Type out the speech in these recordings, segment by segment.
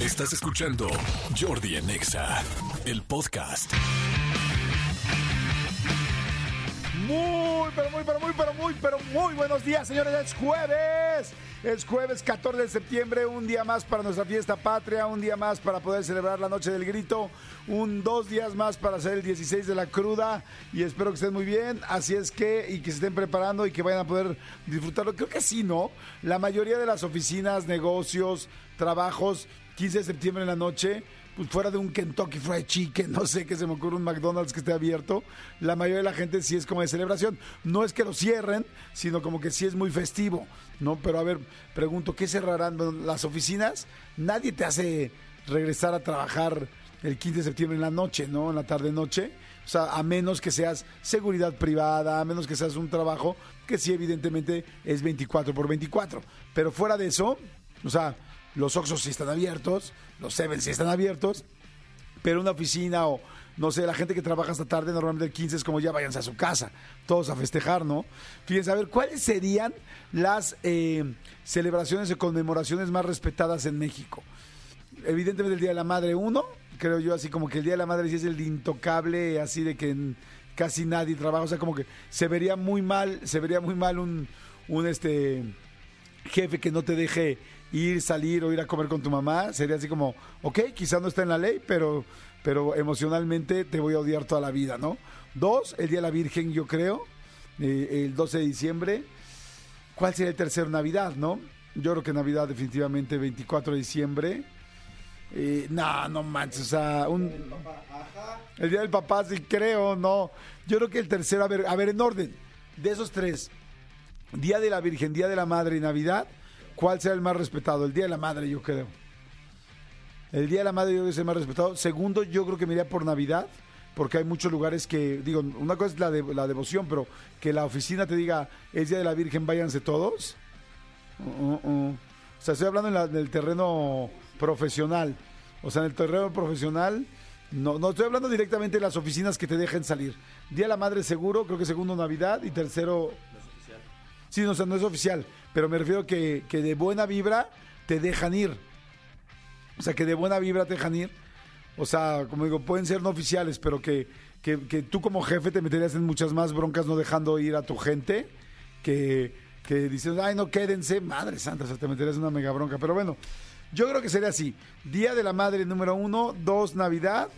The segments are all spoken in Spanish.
Estás escuchando Jordi en Exa, el podcast. Muy, pero muy, pero muy, pero muy, pero muy buenos días, señores. Es jueves. Es jueves 14 de septiembre, un día más para nuestra fiesta patria, un día más para poder celebrar la noche del grito, un dos días más para hacer el 16 de la cruda y espero que estén muy bien. Así es que, y que se estén preparando y que vayan a poder disfrutarlo. Creo que sí, ¿no? La mayoría de las oficinas, negocios, trabajos, 15 de septiembre en la noche pues fuera de un Kentucky Fried Chicken, no sé, que se me ocurre un McDonald's que esté abierto, la mayoría de la gente sí es como de celebración. No es que lo cierren, sino como que sí es muy festivo, ¿no? Pero a ver, pregunto, ¿qué cerrarán las oficinas? Nadie te hace regresar a trabajar el 15 de septiembre en la noche, ¿no? En la tarde-noche. O sea, a menos que seas seguridad privada, a menos que seas un trabajo que sí evidentemente es 24 por 24. Pero fuera de eso, o sea, los Oxxos sí están abiertos, los Seven sí están abiertos, pero una oficina o, no sé, la gente que trabaja hasta tarde, normalmente el 15 es como ya váyanse a su casa, todos a festejar, ¿no? Fíjense, a ver, ¿cuáles serían las eh, celebraciones o conmemoraciones más respetadas en México? Evidentemente el Día de la Madre, uno, creo yo, así como que el Día de la Madre sí es el intocable, así de que casi nadie trabaja, o sea, como que se vería muy mal, se vería muy mal un, un este jefe que no te deje ir, salir o ir a comer con tu mamá, sería así como, ok, quizás no está en la ley, pero, pero emocionalmente te voy a odiar toda la vida, ¿no? Dos, el Día de la Virgen, yo creo, eh, el 12 de diciembre. ¿Cuál sería el tercero? Navidad, ¿no? Yo creo que Navidad definitivamente 24 de diciembre. Eh, no, no manches, o sea, un... El Día del Papá, sí creo, no. Yo creo que el tercero, a ver, a ver, en orden, de esos tres, Día de la Virgen, Día de la Madre y Navidad, ¿cuál será el más respetado? El Día de la Madre, yo creo. El Día de la Madre yo creo que es el más respetado. Segundo, yo creo que me iría por Navidad, porque hay muchos lugares que, digo, una cosa es la, de, la devoción, pero que la oficina te diga, es Día de la Virgen, váyanse todos. Uh, uh, uh. O sea, estoy hablando en, en el terreno profesional. O sea, en el terreno profesional, no, no estoy hablando directamente de las oficinas que te dejen salir. Día de la Madre seguro, creo que segundo Navidad y tercero... Sí, no, o sea, no es oficial, pero me refiero que, que de buena vibra te dejan ir. O sea, que de buena vibra te dejan ir. O sea, como digo, pueden ser no oficiales, pero que, que, que tú como jefe te meterías en muchas más broncas no dejando ir a tu gente que, que dices, ay, no quédense, madre santa, o sea, te meterías en una mega bronca. Pero bueno, yo creo que sería así. Día de la Madre número uno, dos, Navidad.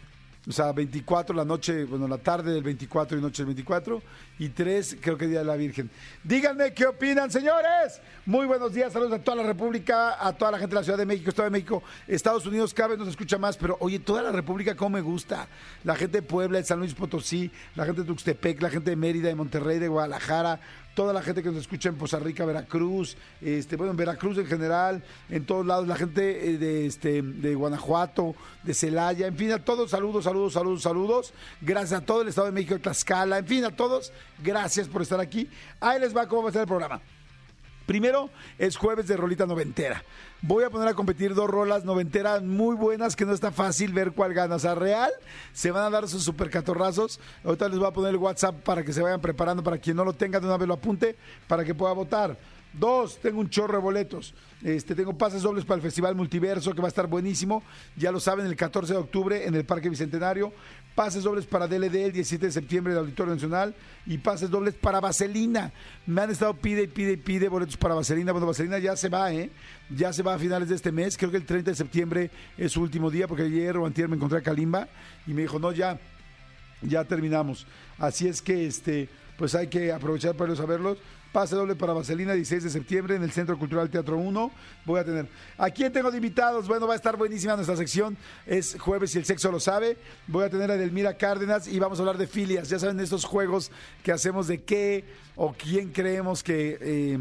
O sea, 24 la noche, bueno, la tarde del 24 y noche del 24. Y tres, creo que Día de la Virgen. Díganme qué opinan, señores. Muy buenos días, saludos a toda la República, a toda la gente de la Ciudad de México, Estado de México, Estados Unidos, cada vez nos escucha más, pero oye, toda la República, cómo me gusta. La gente de Puebla, de San Luis Potosí, la gente de Tuxtepec, la gente de Mérida, de Monterrey, de Guadalajara, toda la gente que nos escucha en Poza Rica, Veracruz, este, bueno, en Veracruz en general, en todos lados, la gente eh, de, este, de Guanajuato, de Celaya, en fin, a todos, saludos, saludos, saludos, saludos. Gracias a todo el Estado de México, Tlaxcala, en fin, a todos, gracias por estar aquí. Ahí les va cómo va a estar el programa. Primero es jueves de rolita noventera. Voy a poner a competir dos rolas noventeras muy buenas que no está fácil ver cuál gana. O sea, real, se van a dar sus super catorrazos. Ahorita les voy a poner el WhatsApp para que se vayan preparando, para quien no lo tenga de una vez lo apunte, para que pueda votar. Dos, tengo un chorro de boletos. Este, tengo pases dobles para el Festival Multiverso, que va a estar buenísimo. Ya lo saben, el 14 de octubre en el Parque Bicentenario. Pases dobles para DLD el 17 de septiembre en el Auditorio Nacional. Y pases dobles para Vaselina. Me han estado pide y pide y pide boletos para Vaselina. Bueno, Vaselina ya se va, ¿eh? Ya se va a finales de este mes. Creo que el 30 de septiembre es su último día, porque ayer o antier me encontré a Kalimba y me dijo, no, ya, ya terminamos. Así es que este, pues hay que aprovechar para irlos a verlos. Pase doble para Vaselina, 16 de septiembre en el Centro Cultural Teatro 1. Voy a tener. ¿A quién tengo de invitados? Bueno, va a estar buenísima nuestra sección. Es jueves y el sexo lo sabe. Voy a tener a Edelmira Cárdenas y vamos a hablar de filias. Ya saben, estos juegos que hacemos de qué o quién creemos que. eh,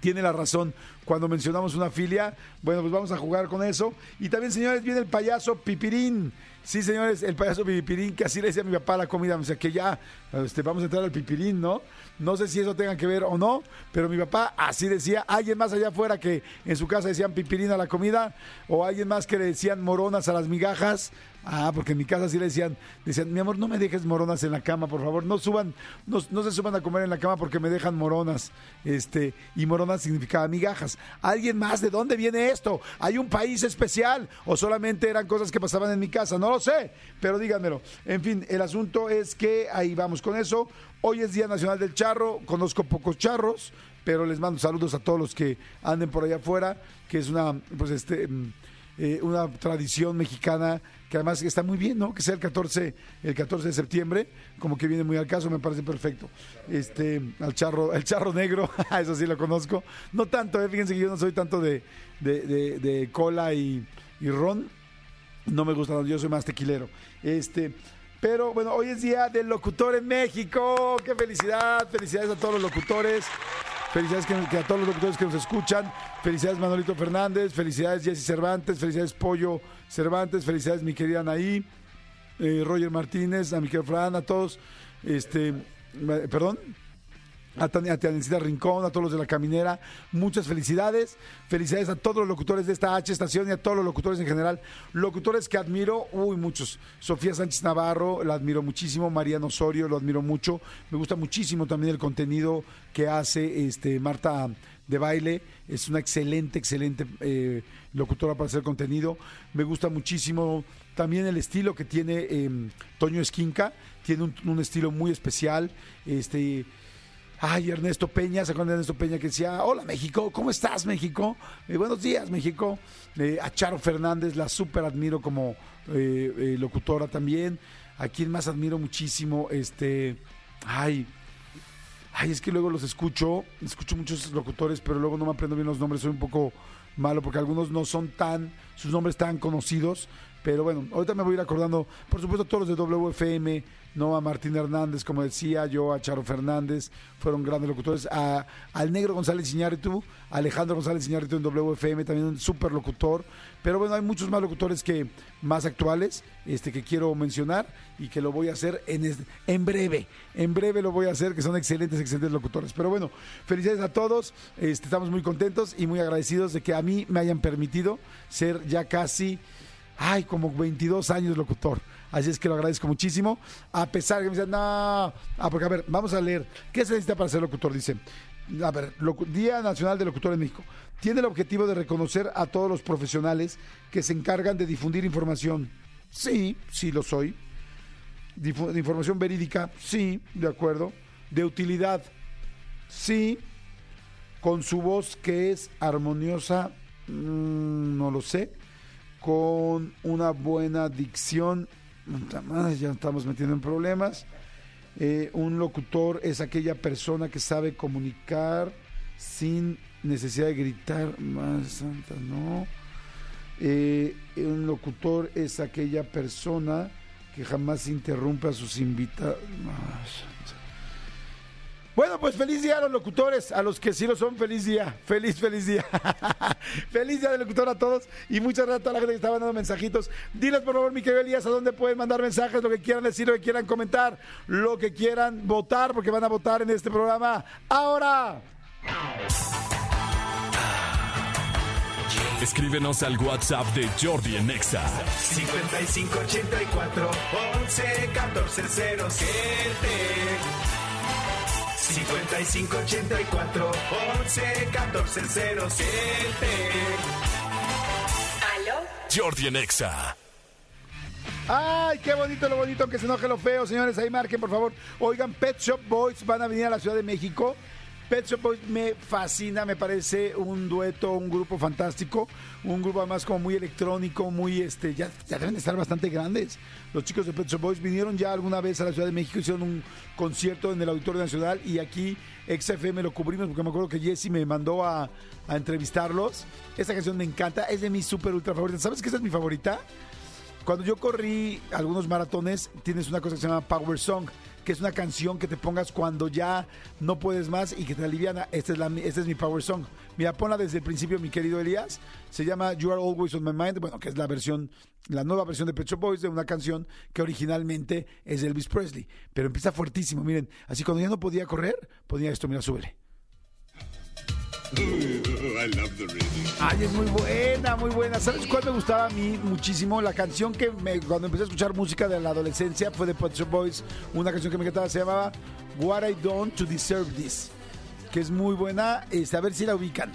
tiene la razón cuando mencionamos una filia. Bueno, pues vamos a jugar con eso. Y también, señores, viene el payaso Pipirín. Sí, señores, el payaso Pipirín, que así le decía a mi papá la comida. O sea, que ya este, vamos a entrar al Pipirín, ¿no? No sé si eso tenga que ver o no, pero mi papá así decía. Alguien más allá afuera que en su casa decían Pipirín a la comida, o alguien más que le decían moronas a las migajas. Ah, porque en mi casa sí le decían, decían, mi amor, no me dejes moronas en la cama, por favor, no suban, no, no se suban a comer en la cama porque me dejan moronas. Este, y moronas significaba migajas. ¿Alguien más? ¿De dónde viene esto? ¿Hay un país especial? ¿O solamente eran cosas que pasaban en mi casa? No lo sé, pero díganmelo. En fin, el asunto es que ahí vamos con eso. Hoy es Día Nacional del Charro, conozco pocos charros, pero les mando saludos a todos los que anden por allá afuera, que es una, pues este, mm, eh, una tradición mexicana que además está muy bien, ¿no? Que sea el 14, el 14 de septiembre, como que viene muy al caso, me parece perfecto. Este, al charro, el charro negro, eso sí lo conozco. No tanto, ¿eh? fíjense que yo no soy tanto de, de, de- cola y, y ron. No me gusta, yo soy más tequilero. Este, pero bueno, hoy es día del locutor en México. ¡Qué felicidad! Felicidades a todos los locutores. Felicidades a todos los locutores que nos escuchan. Felicidades Manolito Fernández. Felicidades Jesse Cervantes. Felicidades Pollo Cervantes. Felicidades mi querida Anaí. eh, Roger Martínez. A mi querido Fran. A todos. Este, perdón a Tania a Rincón, a todos los de la caminera, muchas felicidades. Felicidades a todos los locutores de esta H estación y a todos los locutores en general. Locutores que admiro, uy, muchos. Sofía Sánchez Navarro, la admiro muchísimo. Mariano Osorio, lo admiro mucho. Me gusta muchísimo también el contenido que hace este Marta de baile. Es una excelente, excelente eh, locutora para hacer contenido. Me gusta muchísimo también el estilo que tiene eh, Toño Esquinca. Tiene un, estilo muy especial. Este. Ay, Ernesto Peña, ¿se acuerdan de Ernesto Peña que decía, hola México, ¿cómo estás México? Eh, buenos días México. Eh, a Charo Fernández, la súper admiro como eh, locutora también. A quien más admiro muchísimo, este, ay, ay, es que luego los escucho, escucho muchos locutores, pero luego no me aprendo bien los nombres, soy un poco malo porque algunos no son tan, sus nombres tan conocidos. Pero bueno, ahorita me voy a ir acordando, por supuesto, todos los de WFM, no a Martín Hernández, como decía yo, a Charo Fernández, fueron grandes locutores, a, al negro González Iñárritu, a Alejandro González Iñárritu en WFM, también un súper locutor. Pero bueno, hay muchos más locutores que más actuales, este que quiero mencionar y que lo voy a hacer en, en breve. En breve lo voy a hacer, que son excelentes, excelentes locutores. Pero bueno, felicidades a todos, este, estamos muy contentos y muy agradecidos de que a mí me hayan permitido ser ya casi ay, como 22 años locutor. Así es que lo agradezco muchísimo. A pesar de que me dicen, no, ah, porque a ver, vamos a leer. ¿Qué se necesita para ser locutor? Dice, a ver, Día Nacional de Locutor en México. Tiene el objetivo de reconocer a todos los profesionales que se encargan de difundir información. Sí, sí lo soy. Difu- información verídica, sí, de acuerdo. De utilidad, sí. Con su voz que es armoniosa, mm, no lo sé con una buena dicción. Ya estamos metiendo en problemas. Eh, un locutor es aquella persona que sabe comunicar sin necesidad de gritar. Más santa, no. Eh, un locutor es aquella persona que jamás interrumpe a sus invitados. Bueno, pues feliz día a los locutores, a los que sí lo son, feliz día, feliz, feliz día. feliz día de locutor a todos y muchas gracias a toda la gente que está mandando mensajitos. Diles por favor, mi querido Elías, a dónde pueden mandar mensajes, lo que quieran decir, lo que quieran comentar, lo que quieran votar, porque van a votar en este programa. Ahora. Escríbenos al WhatsApp de Jordi en Exa. 5584 11 14 07 5584 11 14 07 ¿Aló? Jordi en Exa. Ay, qué bonito lo bonito, que se enoje lo feo, señores. Ahí marquen, por favor. Oigan, Pet Shop Boys van a venir a la Ciudad de México. Pet Shop Boys me fascina, me parece un dueto, un grupo fantástico, un grupo además como muy electrónico, muy este, ya, deben de estar bastante grandes. Los chicos de Pet Shop Boys vinieron ya alguna vez a la Ciudad de México, hicieron un concierto en el Auditorio Nacional y aquí XFM lo cubrimos porque me acuerdo que Jesse me mandó a, entrevistarlos. Esta canción me encanta, es de mis super ultra favoritas. ¿Sabes qué esa es mi favorita? Cuando yo corrí algunos maratones, tienes una cosa que se llama Power Song, que es una canción que te pongas cuando ya no puedes más y que te aliviana. Esta es, la, esta es mi Power Song. Mira, ponla desde el principio, mi querido Elías. Se llama You Are Always on My Mind, bueno, que es la versión, la nueva versión de Pet Boys de una canción que originalmente es de Elvis Presley. Pero empieza fuertísimo, miren. Así cuando ya no podía correr, ponía esto, mira, súbele. Ay, es muy buena, muy buena. ¿Sabes cuál me gustaba a mí muchísimo? La canción que me, cuando empecé a escuchar música de la adolescencia fue de Pet Shop Boys. Una canción que me encantaba, se llamaba What I Done to Deserve This. Que es muy buena. Este, a ver si la ubican.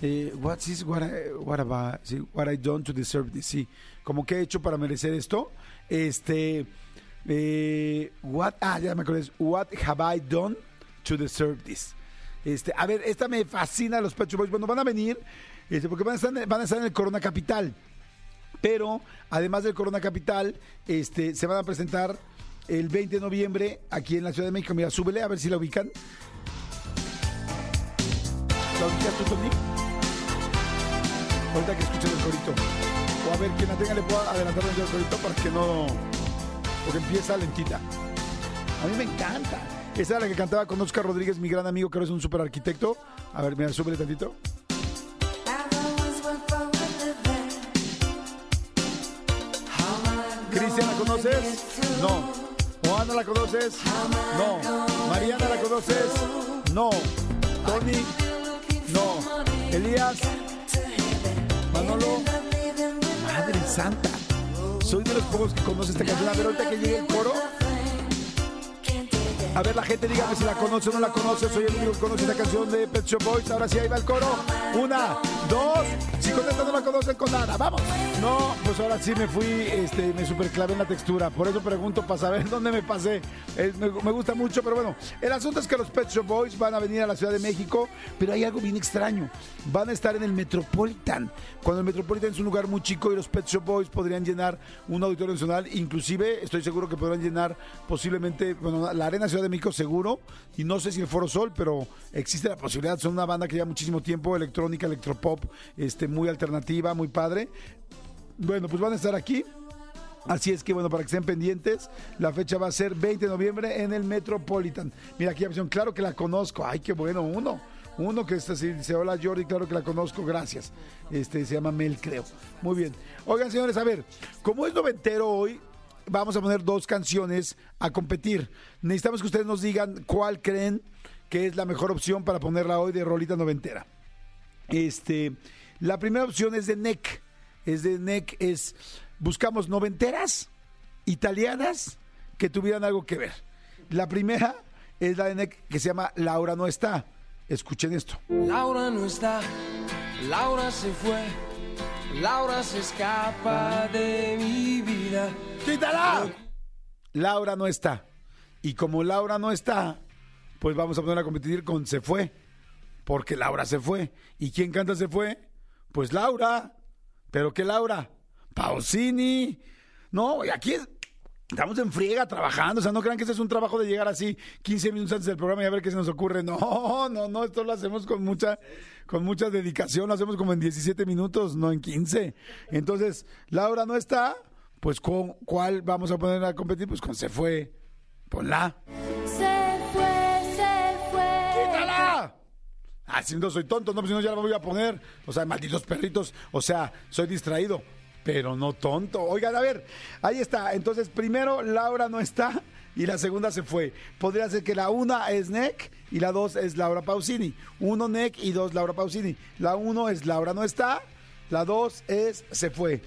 Eh, what is what I, about, what I done to deserve this? Sí, como que he hecho para merecer esto. Este, eh, what, ah, ya me acordé. What have I done to deserve this? Este, a ver, esta me fascina los Pet Boys. Bueno, van a venir, este, porque van a, estar, en- el Corona Capital. Pero además del Corona Capital, este, se van a presentar el 20 de noviembre aquí en la Ciudad de México. Mira, súbele a ver si la ubican. ¿La ubicas tú? Ahorita que escuchen el corito. O a ver, quien la tenga le pueda adelantar el corito para que no... Porque empieza lentita. A mí me encanta. Esa era la que cantaba con Oscar Rodríguez, mi gran amigo, que ahora es un super arquitecto. A ver, mira, súbele tantito. Cristian, ¿la conoces? No. Juana, ¿la conoces? No. Mariana, ¿la conoces? No. Tony, no. Elías, Manolo, Madre Santa. Soy de los pocos que conoce esta canción. A ver, ahorita que llegue el coro. A ver, la gente, dígame si la conoce o no la conoce. Soy el único que conoce esta canción de Pet Shop Boys. Ahora sí, ahí va el coro. Una, dos. Si con esta no la conocen, con nada. ¡Vamos! No, pues ahora sí me fui, este, me superclavé en la textura. Por eso pregunto para saber dónde me pasé. Eh, me, me gusta mucho, pero bueno. El asunto es que los Pet Shop Boys van a venir a la Ciudad de México, pero hay algo bien extraño. Van a estar en el Metropolitan. Cuando el Metropolitan es un lugar muy chico y los Pet Shop Boys podrían llenar un auditorio nacional. Inclusive, estoy seguro que podrán llenar posiblemente, bueno, la Arena Ciudad de México seguro. Y no sé si el Foro Sol, pero existe la posibilidad. Son una banda que lleva muchísimo tiempo, electrónica, electropop, este, muy alternativa, muy padre. Bueno, pues van a estar aquí. Así es que bueno, para que estén pendientes, la fecha va a ser 20 de noviembre en el Metropolitan. Mira aquí opción, claro que la conozco. Ay, qué bueno, uno. Uno que está así, dice, hola Jordi, claro que la conozco, gracias. Este se llama Mel, creo. Muy bien. Oigan, señores, a ver, como es noventero hoy, vamos a poner dos canciones a competir. Necesitamos que ustedes nos digan cuál creen que es la mejor opción para ponerla hoy de rolita noventera. Este, la primera opción es de NEC. Es de NEC, es buscamos noventeras italianas que tuvieran algo que ver. La primera es la de NEC que se llama Laura no está. Escuchen esto. Laura no está, Laura se fue, Laura se escapa de mi vida. ¡Quítala! Laura no está. Y como Laura no está, pues vamos a poner a competir con Se fue. Porque Laura se fue. ¿Y quién canta Se fue? Pues Laura. ¿Pero qué Laura? Pausini. No, y aquí es- estamos en friega trabajando. O sea, no crean que este es un trabajo de llegar así 15 minutos antes del programa y a ver qué se nos ocurre. No, no, no. Esto lo hacemos con mucha, con mucha dedicación. Lo hacemos como en 17 minutos, no en 15. Entonces, Laura no está. Pues, ¿con cuál vamos a poner a competir? Pues con Se fue. Ponla. Se fue, se fue. ¡Quítala! Ah, si no soy tonto, no, pues si no ya la voy a poner. O sea, malditos perritos. O sea, soy distraído, pero no tonto. Oigan, a ver, ahí está. Entonces, primero, Laura no está y la segunda se fue. Podría ser que la una es NEC y la dos es Laura Pausini. Uno NEC y dos Laura Pausini. La uno es Laura no está, la dos es se fue.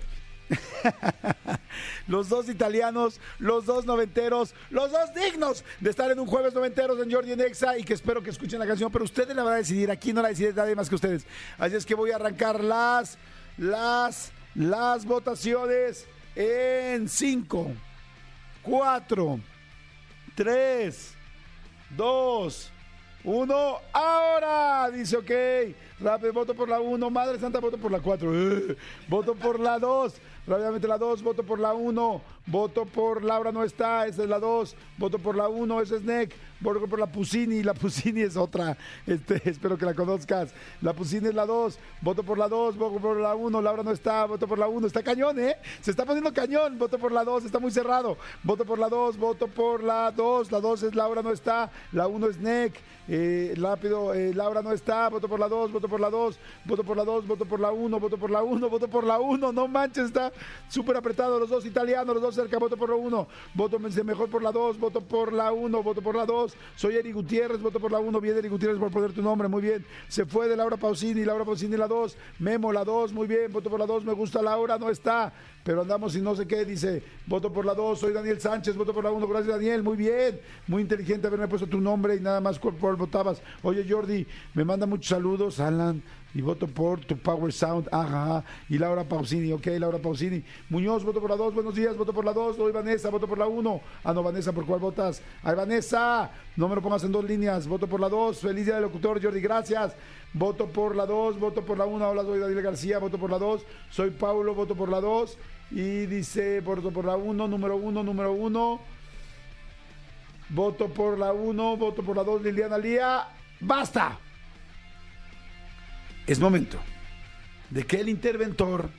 los dos italianos, los dos noventeros, los dos dignos de estar en un jueves noventeros en Jordi en Exa y que espero que escuchen la canción, pero ustedes la van a decidir, aquí no la decide nadie más que ustedes. Así es que voy a arrancar las, las, las votaciones en 5, 4, 3, 2, 1, ahora, dice ok, rápido, voto por la 1, Madre Santa, voto por la 4, voto por la 2, rápidamente la 2, voto por la 1, voto por Laura no está, esa es la 2, voto por la 1, esa es NEC, voto por la Pusini, la Pusini es otra, este, espero que la conozcas, la Pusini es la 2, voto por la 2, voto por la 1, Laura no está, voto por la 1, está cañón, ¿eh? Se está poniendo cañón, voto por la 2, está muy cerrado, voto por la 2, voto por la 2, la 2 es Laura no está, la 1 es NEC, eh, rápido, eh, Laura no está, voto por la 2, voto por la 2, voto por la 2, voto por la 1, voto por la 1, voto por la 1, no manches, está súper apretado, los dos italianos, los dos cerca, voto por la 1, voto mejor por la 2, voto por la 1, voto por la 2, soy Eri Gutiérrez, voto por la 1, bien Eri Gutiérrez por poner tu nombre, muy bien, se fue de Laura Pausini, Laura Pausini la 2, Memo la 2, muy bien, voto por la 2, me gusta Laura, no está, pero andamos y no sé qué, dice, voto por la 2, soy Daniel Sánchez, voto por la 1, gracias Daniel, muy bien, muy inteligente haberme puesto tu nombre y nada más por votabas. Oye Jordi, me manda muchos saludos a Alan. Y voto por tu Power Sound, ajá. Y Laura Pausini, ok, Laura Pausini. Muñoz, voto por la 2, buenos días, voto por la 2. Hoy Vanessa, voto por la 1. Ah, no, Vanessa, ¿por cuál votas? Ay, Vanessa, no me lo pongas en dos líneas. Voto por la 2. Feliz día del locutor, Jordi, gracias. Voto por la 2, voto por la 1. Hola, soy Daniel García, voto por la 2. Soy Paulo, voto por la 2. Y dice, voto por la 1, número 1, número 1. Voto por la 1, voto por la 2, Liliana Lía. ¡Basta! Es momento de que el interventor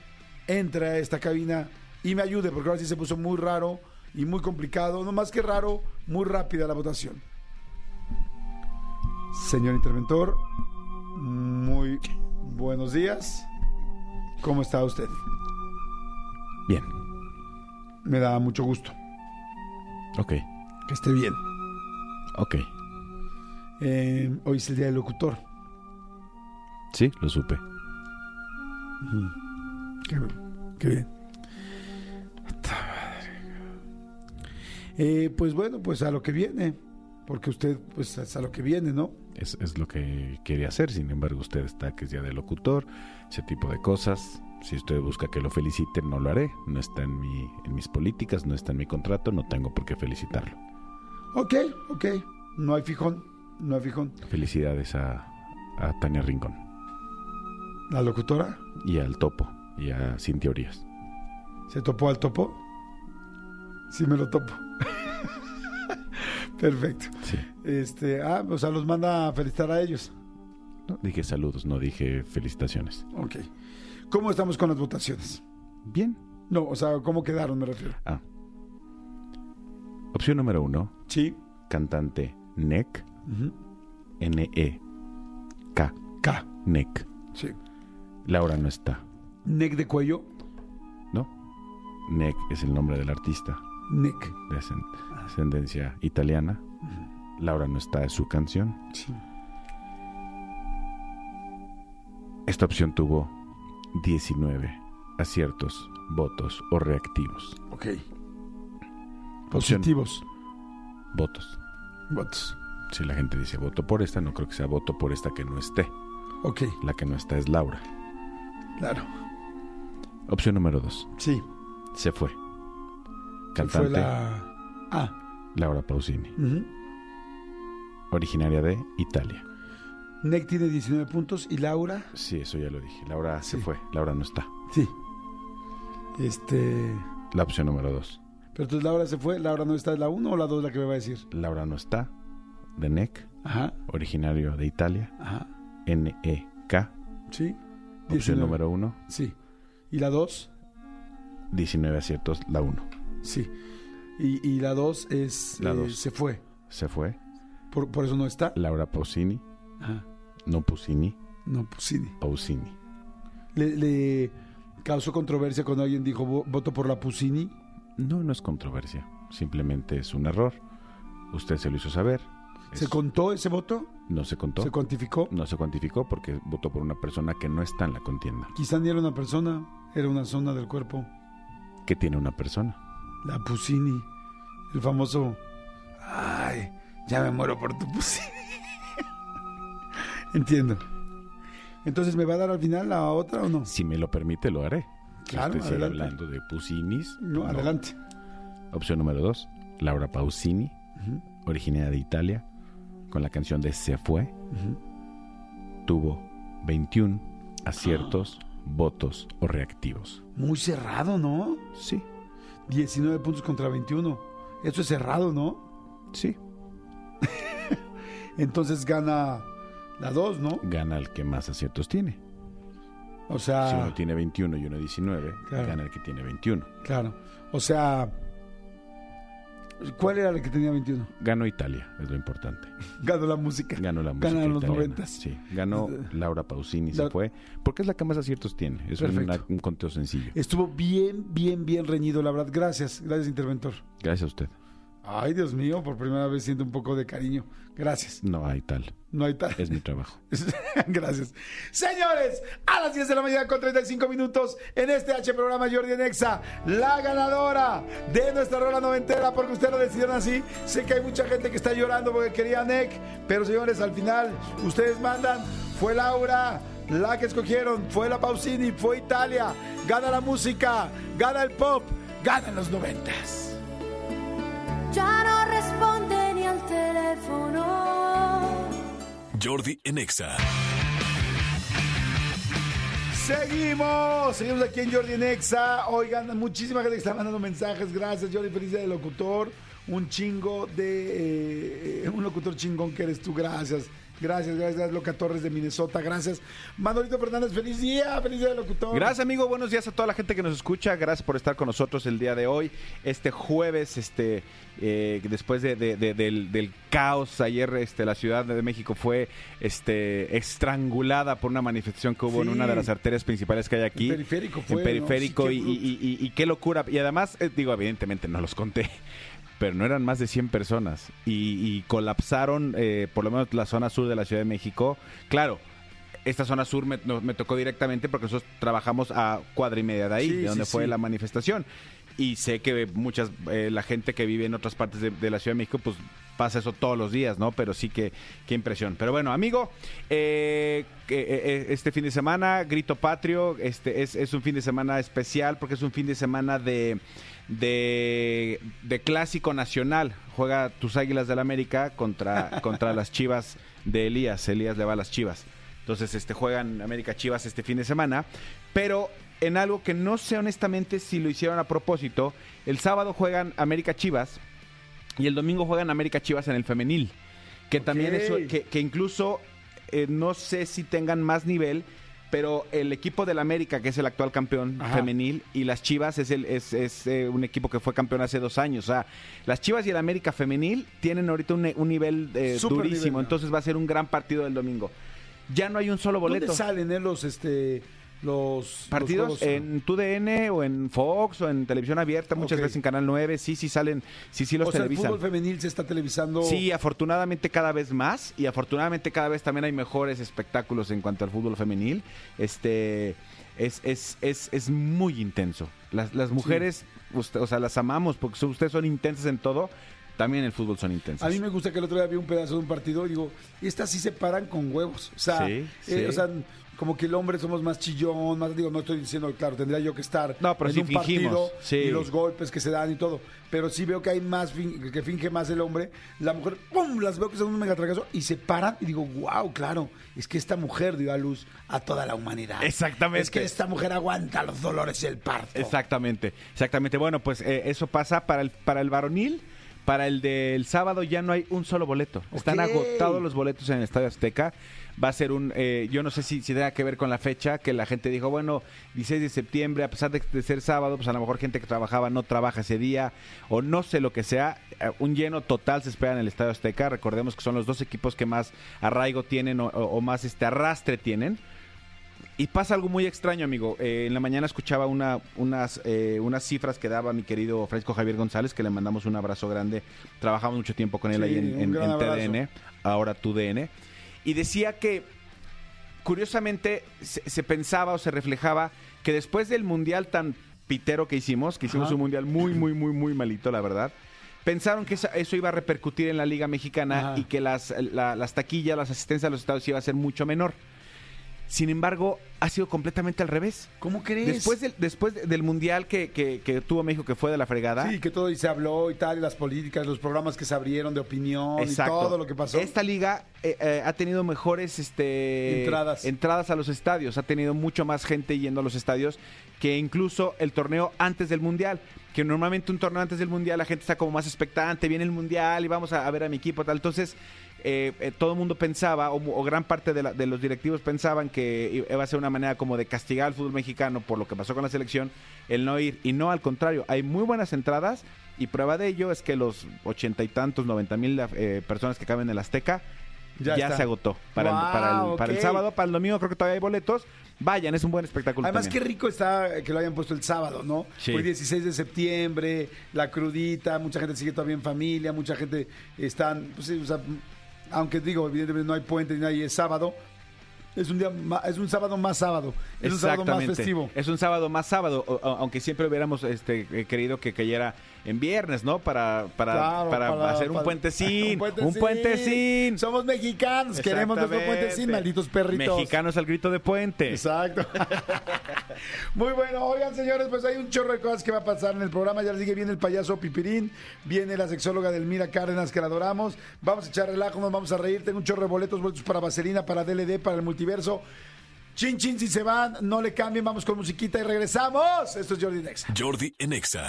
entre a esta cabina y me ayude, porque ahora sí se puso muy raro y muy complicado, no más que raro, muy rápida la votación. Señor interventor, muy buenos días. ¿Cómo está usted? Bien, Me da mucho gusto ok, que esté bien. ok. Eh, hoy es el día del locutor. Sí, lo supe. Qué, qué bien. Eh, pues bueno, pues a lo que viene. Porque usted, pues es a lo que viene, ¿no? Es, es lo que quería hacer, sin embargo usted está que es día del locutor, ese tipo de cosas. Si usted busca que lo felicite, no lo haré. No está en, mi, en mis políticas, no está en mi contrato, no tengo por qué felicitarlo. Ok, ok. No hay fijón. No hay fijón. Felicidades a, a Tania Rincón La locutora y al Topo y a Sin Teorías. se topó al topo. Sí, me lo topo. Perfecto. Sí. Este, ah, o sea, los manda a felicitar a ellos. No, dije saludos, no dije felicitaciones. Ok. ¿Cómo estamos con las votaciones? Bien. No, o sea, ¿cómo quedaron, me refiero? Ah. Opción número uno, Sí. cantante NEC, Ujú. N-E-K, K. NEC. Sí. Laura no está, Neck de cuello. ¿no? NEC es el nombre del artista Neck. de ascend- ascendencia italiana. Laura no está, es su canción. Sí. Esta opción tuvo 19 aciertos, votos o reactivos. Ok. Opción- Positivos. Votos. Votos. Si la gente dice voto por esta, no creo que sea voto por esta que no esté. Ok, La que no está es Laura. Claro. Opción número 2. Sí. Se fue. Se Cantante Fue la... Ah. Laura Pausini, originaria de Italia. Neck tiene 19 puntos y Laura. Sí, eso ya lo dije. Laura se fue. Laura no está. Sí. Este. La opción número 2. Pero entonces Laura se fue. Laura no está. ¿Es la 1 o la 2 la que me va a decir? Laura no está. De NEC, Ajá. originario de Italia. Ajá. N-E-K. Sí. Opción 19. número 1. Sí. ¿Y la 2? 19 aciertos. La 1. Sí. Y, y la 2 es. La eh, dos. se fue. Se fue. Por, por eso no está. Laura Pausini. Ajá. No Pusini. No, sí. Pausini. Le, le causó controversia cuando alguien dijo "Vo- voto por la Pusini. No, no es controversia. Simplemente es un error. Usted se lo hizo saber. ¿Se contó ese voto? no se contó. ¿Se cuantificó? no se cuantificó porque votó por una persona que no está en la contienda. Quizá ni era una persona, era una zona del cuerpo. ¿Qué tiene una persona? La Pusini. El famoso. Ay, ya me muero por tu Pusini. Entiendo. Entonces, ¿me va a dar al final la otra o no? Si me lo permite, lo haré. Claro, usted adelante. hablando de Pusinis. No, adelante. Opción número dos, Laura Pausini, originaria de Italia, con la canción de Se Fue. Tuvo 21 aciertos, votos o reactivos. Muy cerrado, ¿no? Sí, 19 puntos contra 21. Eso es cerrado, ¿no? sí. Entonces gana la 2, ¿no? Gana el que más aciertos tiene. O Si sea, uno tiene 21 y uno 19, Claro. gana el que tiene 21. claro. O sea, ¿cuál era el que tenía 21? Ganó Italia, es lo importante. Ganó la música. Ganó la música Ganaron los italiana. 90. Sí, ganó Laura Pausini, se La- fue. Porque es la que más aciertos tiene. Es una- un conteo sencillo. Estuvo bien, bien, bien reñido, la verdad. Gracias, gracias, interventor. Gracias a usted. Ay, Dios mío, por primera vez siento un poco de cariño. Gracias. No hay tal. No hay tal. Es mi trabajo. Gracias. Señores, a las 10 de la mañana con 35 minutos en este H programa Jordi Nexa, la ganadora de nuestra rola noventera, porque ustedes lo decidieron así. Sé que hay mucha gente que está llorando porque quería NEC, pero señores, al final ustedes mandan. Fue Laura, La que escogieron fue la Pausini, fue Italia. Gana la música, gana el pop, gana los noventas. Ya no responde ni al teléfono. Jordi en Exa. Seguimos, seguimos aquí en Jordi Nexa. Oigan, muchísima gente que está mandando mensajes. Gracias, Jordi. Feliz día de locutor. Un chingo de. eh, un locutor chingón que eres tú. Gracias. Gracias, gracias, Loca Torres de Minnesota. Gracias. Manolito Fernández, feliz día. Feliz día locutor. Gracias, amigo. Buenos días a toda la gente que nos escucha. Gracias por estar con nosotros el día de hoy. Este jueves, este, eh, después de- de- de- del, del caos ayer, este, la Ciudad de México fue este, estrangulada por una manifestación que hubo en una de las arterias principales que hay aquí. En Periférico fue, En periférico ¿no? Sí, y, qué y- y- y qué locura. Y además, eh, digo, evidentemente no los conté. Pero no eran más de 100 personas y, y colapsaron eh, por lo menos la zona sur de la Ciudad de México. Claro, esta zona sur me, no- me tocó directamente porque nosotros trabajamos a cuadra y media de ahí, Sí, de donde sí, fue sí. la manifestación. Y sé que muchas, eh, la gente que vive en otras partes de, de la Ciudad de México, pues pasa eso todos los días, ¿no? Pero sí que, qué impresión. Pero bueno, amigo, eh, eh, eh, este fin de semana, Grito Patrio, este es, es un fin de semana especial porque es un fin de semana de, de, de clásico nacional. Juega tus Águilas del América contra, contra las Chivas de Elías. Elías le va a las Chivas. Entonces, este juegan América Chivas este fin de semana. Pero en algo que no sé honestamente si lo hicieron a propósito, el sábado juegan América Chivas y el domingo juegan América Chivas en el femenil. Que también eso, que, que incluso eh, no sé si tengan más nivel, pero el equipo del América, que es el actual campeón Ajá. femenil, y las Chivas es, el, es, es, eh, un equipo que fue campeón hace dos años. O sea, las Chivas y el América femenil tienen ahorita un, un nivel eh, durísimo, nivel, ¿no? entonces va a ser un gran partido el domingo. Ya no hay un solo boleto. ¿Dónde salen los, este, los Partidos los en TUDN o en Fox o en televisión abierta, muchas veces en Canal 9, sí, sí salen, sí, sí los o sea, el televisan. fútbol femenil se está televisando. Sí, afortunadamente cada vez más y afortunadamente cada vez también hay mejores espectáculos en cuanto al fútbol femenil. Este es, es, es, es muy intenso. Las, las mujeres, usted- o sea, las amamos porque ustedes son intensas en todo. También el fútbol son intensas. A mí me gusta que el otro día vi un pedazo de un partido y digo, estas sí se paran con huevos. O sea, Sí, eh, sí. o sea, como que el hombre somos más chillón, más digo, no estoy diciendo, claro, tendría yo que estar No, pero en sí un fingimos, partido sí. y los golpes que se dan y todo. Pero sí veo que hay más, fin- que finge más el hombre. La mujer, ¡pum! Las veo que son un megatragazo y se paran y digo, wow, claro, es que esta mujer dio a luz a toda la humanidad. Exactamente. Es que esta mujer aguanta los dolores y el parto. Exactamente, exactamente. Bueno, pues eh, eso pasa para el, para el varonil. Para el del sábado ya no hay un solo boleto. Están agotados los boletos en el Estadio Azteca. Va a ser un, eh, yo no sé si, si tenga que ver con la fecha, que la gente dijo, bueno, 16 de septiembre, a pesar de, de ser sábado, pues a lo mejor gente que trabajaba no trabaja ese día, o no sé lo que sea. Eh, un lleno total se espera en el Estadio Azteca. Recordemos que son los dos equipos que más arraigo tienen o, más este arrastre tienen. Y pasa algo muy extraño, amigo. Eh, en la mañana escuchaba una, unas, eh, unas cifras que daba mi querido Fresco Javier González, que le mandamos un abrazo grande. Trabajamos mucho tiempo con él Sí, ahí en, en- en. TDN, ahora TUDN. Y decía que, curiosamente, se, se pensaba o se reflejaba que después del mundial tan pitero que hicimos, que hicimos Ajá. un mundial muy, muy, muy, muy malito, la verdad. Pensaron que eso iba a repercutir en la Liga Mexicana Ajá. y que las, la- las taquillas, las asistencias a los estados iba a ser mucho menor. Sin embargo, ha sido completamente al revés. ¿Cómo crees? Después del, después de- del mundial que, que- que tuvo México, que fue de la fregada. Sí, que todo y se habló y tal, y las políticas, los programas que se abrieron de opinión Exacto. y todo lo que pasó. Esta liga eh, eh, ha tenido mejores este, Entradas. entradas a los estadios. Ha tenido mucho más gente yendo a los estadios que incluso el torneo antes del mundial. Que normalmente un torneo antes del mundial la gente está como más expectante. Viene el mundial y vamos a, a ver a mi equipo. tal Entonces, eh, eh, todo el mundo pensaba, o, o gran parte de, la- de los directivos pensaban que iba a ser una manera como de castigar al fútbol mexicano por lo que pasó con la selección, el no ir. Y no, al contrario, hay muy buenas entradas. Y prueba de ello es que los ochenta y tantos, noventa mil eh, personas que caben en el Azteca Ya se agotó. Para, el, para, el, para el sábado, para el domingo creo que todavía hay boletos. Vayan, es un buen espectáculo. Además, también. qué rico está que lo hayan puesto el sábado, ¿no? Sí. Hoy 16 de septiembre, la crudita, mucha gente sigue todavía en familia, mucha gente están, pues sí, o sea, aunque digo, evidentemente no hay puente ni nada y es sábado, es un día es un sábado más sábado, es un sábado más festivo. Es un sábado más sábado, aunque siempre hubiéramos este, eh, querido que cayera en viernes, ¿no? Para, para, Claro, para, hacer un puentecín. un Un puentecín. Somos mexicanos, queremos nuestro puentecín, malditos perritos. Mexicanos al grito de puente. Exacto. Muy bueno, oigan señores, pues hay un chorro de cosas que va a pasar en el programa. Ya les dije, viene el payaso Pipirín, viene la sexóloga Delmira Cárdenas, que la adoramos. Vamos a echar relajo, nos vamos a reír. Tengo un chorro de boletos, boletos para Vaselina, para DLD, para el multiverso. Chin, chin, si se van, no le cambien, vamos con musiquita y regresamos. Esto es Jordi Nexa. Jordi en Exa.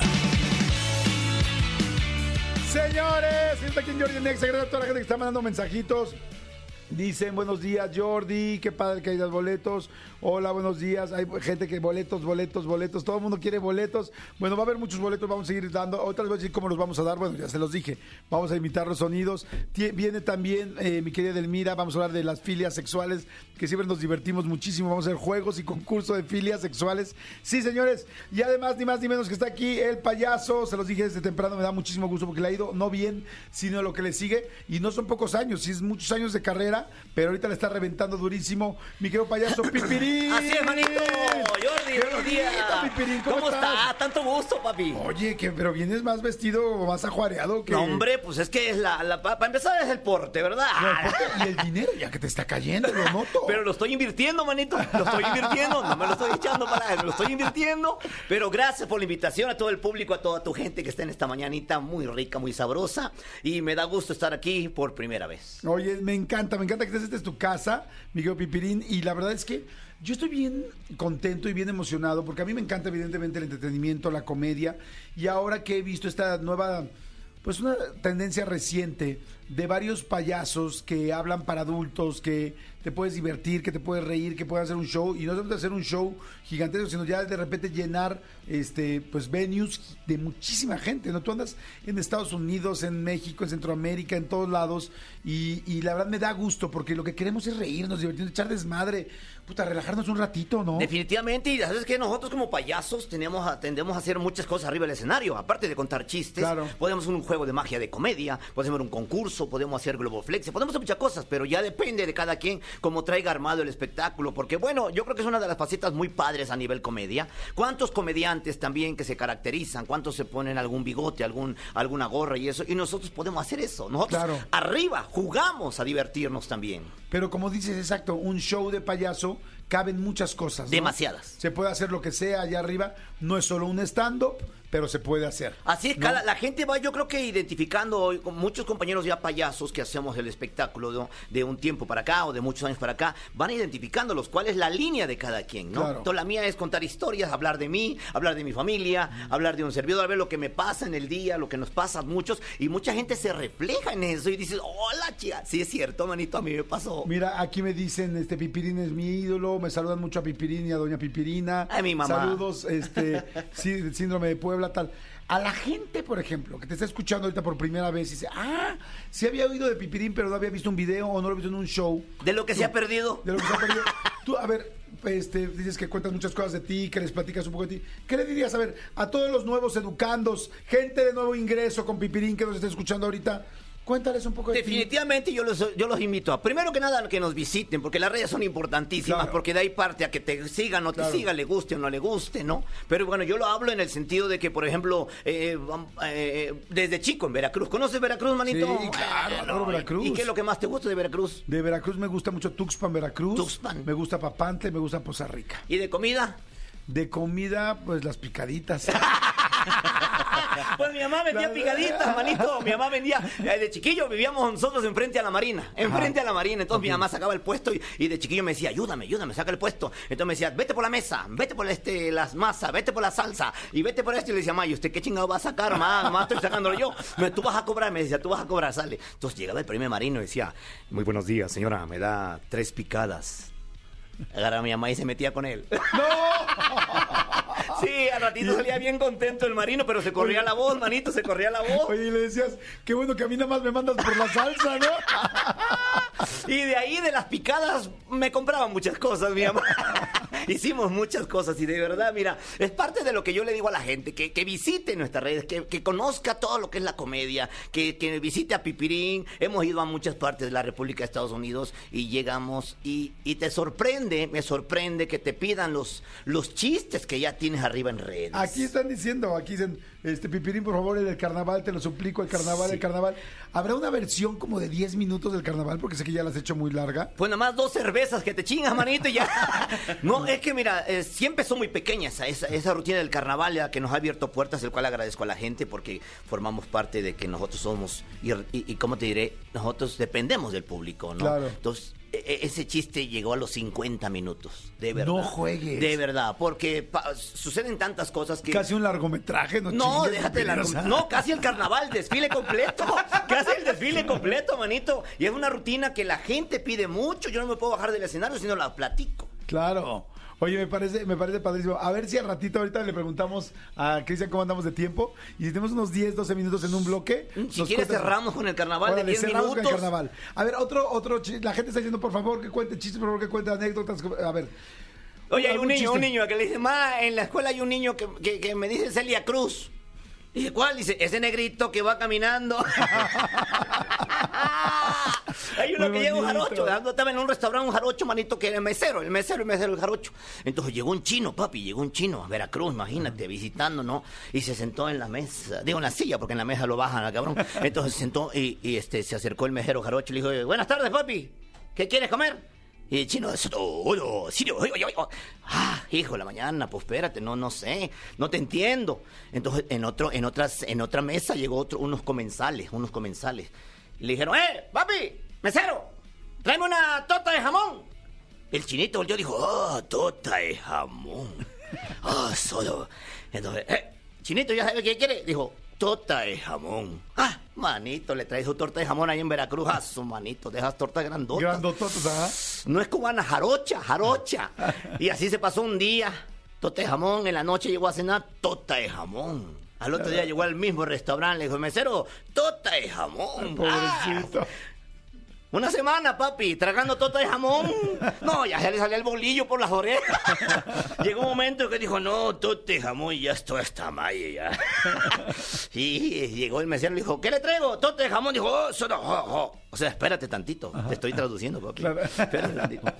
Señores, está aquí en Jordi Nexa. Gracias a toda la gente que está mandando mensajitos. Dicen buenos días Jordi, qué padre que hay los boletos. Hola, buenos días. Hay gente que boletos, boletos, boletos. Todo el mundo quiere boletos. Bueno, va a haber muchos boletos, vamos a seguir dando. Otra les voy a decir cómo los vamos a dar. Bueno, ya se los dije. Vamos a imitar los sonidos. Viene también eh, mi querida Delmira. Vamos a hablar de las filias sexuales, que siempre nos divertimos muchísimo. Vamos a hacer juegos y concurso de filias sexuales. Sí, señores. Y además, ni más ni menos que está aquí el payaso. Se los dije desde temprano. Me da muchísimo gusto porque le ha ido no bien, sino lo que le sigue. Y no son pocos años, sí es muchos años de carrera, pero ahorita le está reventando durísimo. Mi querido payaso Pipirín. Así es, manito. Jordi, buenos días. Pipirín, ¿cómo ¿Cómo, estás? está? Tanto gusto, papi. Oye, que, pero vienes más vestido, más ajuareado que. No, hombre, pues es que es la, la- pa- para empezar es el porte, ¿verdad? No, aparte, y el dinero ya que te está cayendo, lo noto. Pero lo estoy invirtiendo, manito. Lo estoy invirtiendo. No me lo estoy echando para adelante, lo estoy invirtiendo. Pero gracias por la invitación a todo el público, a toda tu gente que está en esta mañanita muy rica, muy sabrosa. Y me da gusto estar aquí por primera vez. Oye, me encanta, me encanta que estés, esta es tu casa, Miguel Pipirín, y la verdad es que yo estoy bien contento y bien emocionado, porque a mí me encanta evidentemente el entretenimiento, la comedia, y ahora que he visto esta nueva, pues una tendencia reciente de varios payasos que hablan para adultos, que te puedes divertir, que te puedes reír, que puedes hacer un show, y no solamente hacer un show gigantesco, sino ya de repente llenar este pues venues de muchísima gente, ¿no? Tú andas en Estados Unidos, en México, en Centroamérica, en todos lados, y, y la verdad me da gusto, porque lo que queremos es reírnos, divertirnos, echar desmadre, puta, relajarnos un ratito, ¿no? Definitivamente, y sabes que nosotros como payasos tenemos a- tendemos a hacer muchas cosas arriba del escenario. Aparte de contar chistes, Claro. podemos hacer un juego de magia de comedia, podemos hacer un concurso, podemos hacer globoflex, podemos hacer muchas cosas, pero ya depende de cada quien cómo traiga armado el espectáculo. Porque bueno, yo creo que es una de las facetas muy padres a nivel comedia. ¿Cuántos comediantes también que se caracterizan? ¿Cuántos se ponen algún bigote, algún, alguna gorra y eso? Y nosotros podemos hacer eso. Nosotros Claro. arriba jugamos a divertirnos también. Pero como dices, exacto, un show de payaso caben muchas cosas. ¿no? Demasiadas. Se puede hacer lo que sea allá arriba, no es solo un stand-up, pero se puede hacer. Así es, ¿no? cada- la gente va, yo creo que identificando hoy, con muchos compañeros ya payasos que hacemos el espectáculo de un tiempo para acá o de muchos años para acá, van identificando los cuál es la línea de cada quien, ¿no? Claro. Entonces la mía es contar historias, hablar de mí, hablar de mi familia, hablar de un servidor, ver lo que me pasa en el día, lo que nos pasa a muchos, y mucha gente se refleja en eso y dices, hola chica, sí es cierto, manito, a mí me pasó. Mira, aquí me dicen, este Pipirín es mi ídolo, me saludan mucho a Pipirín y a Doña Pipirina. Ay, mi mamá. Saludos, este, sí, síndrome de Puebla, tal. A la gente, por ejemplo, que te está escuchando ahorita por primera vez y dice, ah, sí había oído de Pipirín, pero no había visto un video o no lo he visto en un show. De lo que se ha perdido. De lo que se ha perdido. Tú, a ver, este, dices que cuentas muchas cosas de ti, que les platicas un poco de ti. ¿Qué le dirías, a ver, a todos los nuevos educandos, gente de nuevo ingreso con Pipirín que nos está escuchando ahorita? Cuéntales un poco de ti. Definitivamente yo los, yo los invito a, primero que nada, que nos visiten, porque las redes son importantísimas, Claro. porque de ahí parte a que te sigan, no te sigan, le guste o no le guste, ¿no? Pero bueno, yo lo hablo en el sentido de que, por ejemplo, eh, eh, desde chico en Veracruz, ¿conoces Veracruz, manito? Sí, claro, adoro ¿y- Veracruz. ¿Y qué es lo que más te gusta de Veracruz? De Veracruz me gusta mucho Tuxpan, Veracruz. Tuxpan. Me gusta Papantla y me gusta Poza Rica. ¿Y de comida? De comida, pues las picaditas. Pues mi mamá vendía picaditas, manito. Mi mamá vendía. eh, de chiquillo vivíamos nosotros enfrente a la marina. Enfrente a la marina. Entonces mi mamá sacaba el puesto y, y de chiquillo me decía, ayúdame, ayúdame, saca el puesto. Entonces me decía, vete por la mesa, vete por este, las masas, vete por la salsa y vete por esto. Y le decía, mamá, ¿y usted qué chingado va a sacar, mamá? Mamá, estoy sacándolo yo. Me, tú vas a cobrar, me decía, tú vas a cobrar, sale. Entonces llegaba el primer marino y decía, muy buenos días, señora, me da tres picadas. Agarra a mi mamá y se metía con él. Sí, al ratito salía bien contento el marino, pero se corría la voz, manito, se corría la voz. Oye, y le decías, qué bueno que a mí nada más me mandas por la salsa, ¿no? Y de ahí, de las picadas, me compraba muchas cosas, mi mamá. Hicimos muchas cosas y de verdad, mira, es parte de lo que yo le digo a la gente, que, que visite nuestras redes, que, que conozca todo lo que es la comedia, que, que visite a Pipirín. Hemos ido a muchas partes de la República de Estados Unidos y llegamos y, y te sorprende, me sorprende que te pidan los, los chistes que ya tienes arriba en redes. Aquí están diciendo, aquí dicen, este Pipirín, por favor, el del carnaval, te lo suplico, el carnaval, el carnaval. ¿Habrá una versión como de 10 minutos del carnaval? Porque sé que ya la has hecho muy larga. Pues nada más dos cervezas que te chingas, manito, y ya. No, es que mira, eh, siempre son muy pequeñas esa, esa, esa rutina del carnaval ya que nos ha abierto puertas, el cual agradezco a la gente porque formamos parte de que nosotros somos, y, y, y como te diré, nosotros dependemos del público, ¿no? Claro. Entonces, e- e- ese chiste llegó a los 50 minutos, de verdad. No juegues. De verdad, porque suceden tantas cosas que... Casi un largometraje, ¿no? No, chingues, déjate la... Pipirín, o sea. No, casi el carnaval, desfile completo. Casi el desfile completo, manito. Y es una rutina que la gente pide mucho. Yo no me puedo bajar del escenario si no la platico. Claro. Oye, me parece, me parece padrísimo. A ver si al ratito ahorita le preguntamos a Cristian cómo andamos de tiempo. Y si tenemos unos 10, 12 minutos en un bloque. Si nos quieres cuentas- cerramos con el carnaval Órale, de 10 cerramos minutos. con el carnaval. A ver, otro, otro, la gente está diciendo, por favor, que cuente chistes, por favor, que cuente anécdotas. A ver. Oye, hay ¿Algún un niño, chiste? un niño que le dice, ma, en la escuela hay un niño que, que- que me dice Celia Cruz. Dice, ¿cuál? Dice, ese negrito que va caminando. Hay uno Muy que llega un bonito. jarocho, dando- estaba en un restaurante un jarocho, manito, que era el mesero, el mesero, el mesero, el jarocho. Entonces llegó un chino, papi, llegó un chino a Veracruz, imagínate, visitando, ¿no? Y se sentó en la mesa, digo en la silla, porque en la mesa lo bajan al cabrón. Entonces se sentó y, y, este, se acercó el mesero jarocho y le dijo, buenas tardes, papi, ¿qué quieres comer? Y chino, eso, oh, oh, sirio, oh, oh. ah, hijo de la mañana, pues espérate, no, no sé, no te entiendo. Entonces, en otro, en otras, en otra mesa llegó otro, unos comensales, unos comensales. Y le dijeron, eh, papi, mesero, tráeme una tota de jamón. El chinito volteó y dijo, oh, tota de jamón. Oh, solo. Entonces, eh, chinito, ¿ya sabe qué quiere? Dijo, tota de jamón. Ah, manito, le trae su torta de jamón ahí en Veracruz. Ah, su manito, dejas torta grandota. Grandototos, ¿ah? No es cubana, jarocha, jarocha. Y así se pasó un día. Tota de jamón, en la noche llegó a cenar tota de jamón. Al otro día llegó al mismo restaurante, le dijo, mesero, tota de jamón. Ah, Pobrecito. Una semana, papi, tragando tota de jamón. No, ya se le salía el bolillo por las orejas. Llegó un momento que dijo, no, tota de jamón, ya esto está mal ya. Y llegó el mesero y le dijo, ¿qué le traigo? Tota de jamón. Dijo, oh, eso no, oh, oh". O sea, espérate tantito. Te estoy traduciendo, papi. Claro. Espérate tantito.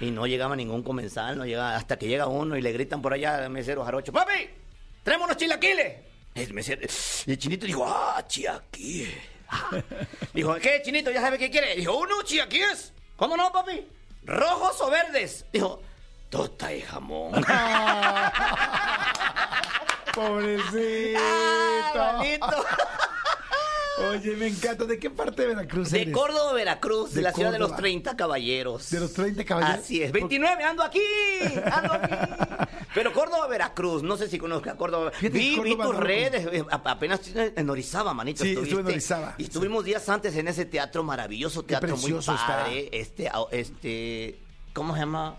Y no llegaba ningún comensal, no llegaba, hasta que llega uno y le gritan por allá al mesero jarocho, papi, traemos unos chilaquiles. El mesero, y el chinito dijo, ah, chilaquiles. Ah. Dijo, ¿qué, chinito? ¿Ya sabe qué quiere? Dijo, uno, chilaquiles. ¿Cómo no, papi? ¿Rojos o verdes? Dijo, tota de jamón. Pobrecito. Ah. Oye, me encanta. ¿De qué parte de Veracruz De eres? Córdoba, Veracruz, de, De la ciudad de los Córdoba. 30 caballeros. De los 30 caballeros. Así es, 29, ando aquí, ando aquí. Pero Córdoba, Veracruz, no sé si conozca Córdoba. Fíjate, Vi, vi Córdoba tus no lo redes, eh, apenas en Orizaba, manito. Sí, estuve en. Orizaba, Y estuvimos días antes en ese teatro, maravilloso teatro, muy precioso está. padre. Este, este, ¿cómo se llama?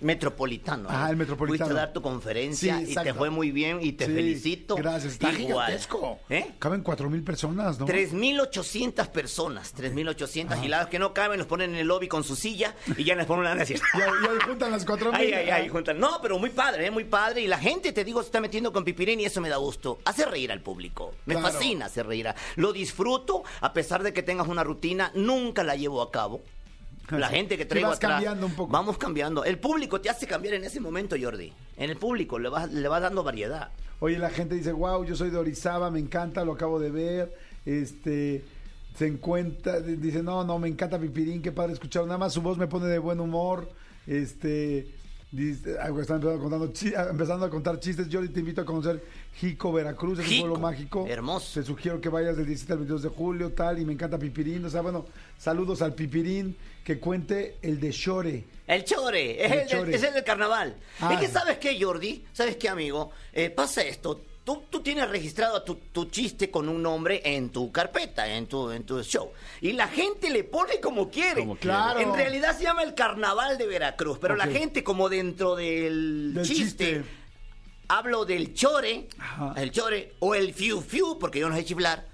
Metropolitano. Ah, el Metropolitano. Fuiste a dar tu conferencia Sí, y te fue muy bien y te Sí, felicito. Gracias. Está Igual. gigantesco. ¿Eh? Caben 4 mil personas, ¿no? 3.800 personas, 3.800 y las que no caben los ponen en el lobby con su silla y ya les ponen una decir. Y ahí, y ahí juntan las 4 mil. Ay, ay, ay, juntan. No, pero muy padre, ¿eh? muy padre. Y la gente, te digo, se está metiendo con Pipirín y eso me da gusto. Hace reír al público. Me Claro. fascina hacer reír. Lo disfruto, a pesar de que tengas una rutina, nunca la llevo a cabo. La gente que traigo vas atrás, cambiando un poco. Vamos cambiando. El público te hace cambiar en ese momento, Jordi. En el público le vas, le vas dando variedad. Oye, la gente dice, wow, yo soy de Orizaba, me encanta, lo acabo de ver. Este, se encuentra, di- dice, no, no, me encanta Pipirín, qué padre escuchar. Nada más su voz me pone de buen humor. Este, dice, están empezando, contando empezando a contar chistes. Yo te invito a conocer Jico, Veracruz, es un Jico, pueblo mágico. hermoso. Te sugiero que vayas del 17 al 22 de julio, tal, y me encanta Pipirín. O sea, bueno, saludos al Pipirín, que cuente el de. El chore, es El chore. es el del carnaval. Ah. Es que, ¿sabes qué, Jordi? ¿Sabes qué, amigo? Eh, pasa esto. Tú, tú tienes registrado tu, tu chiste con un nombre en tu carpeta, en tu, en tu show. Y la gente le pone como quiere. Como. Claro. En realidad se llama el carnaval de Veracruz. Pero la gente, como dentro del, Del chiste, chiste. hablo del chore, Ajá. el chore, o el fiu fiu, porque yo no sé chiflar.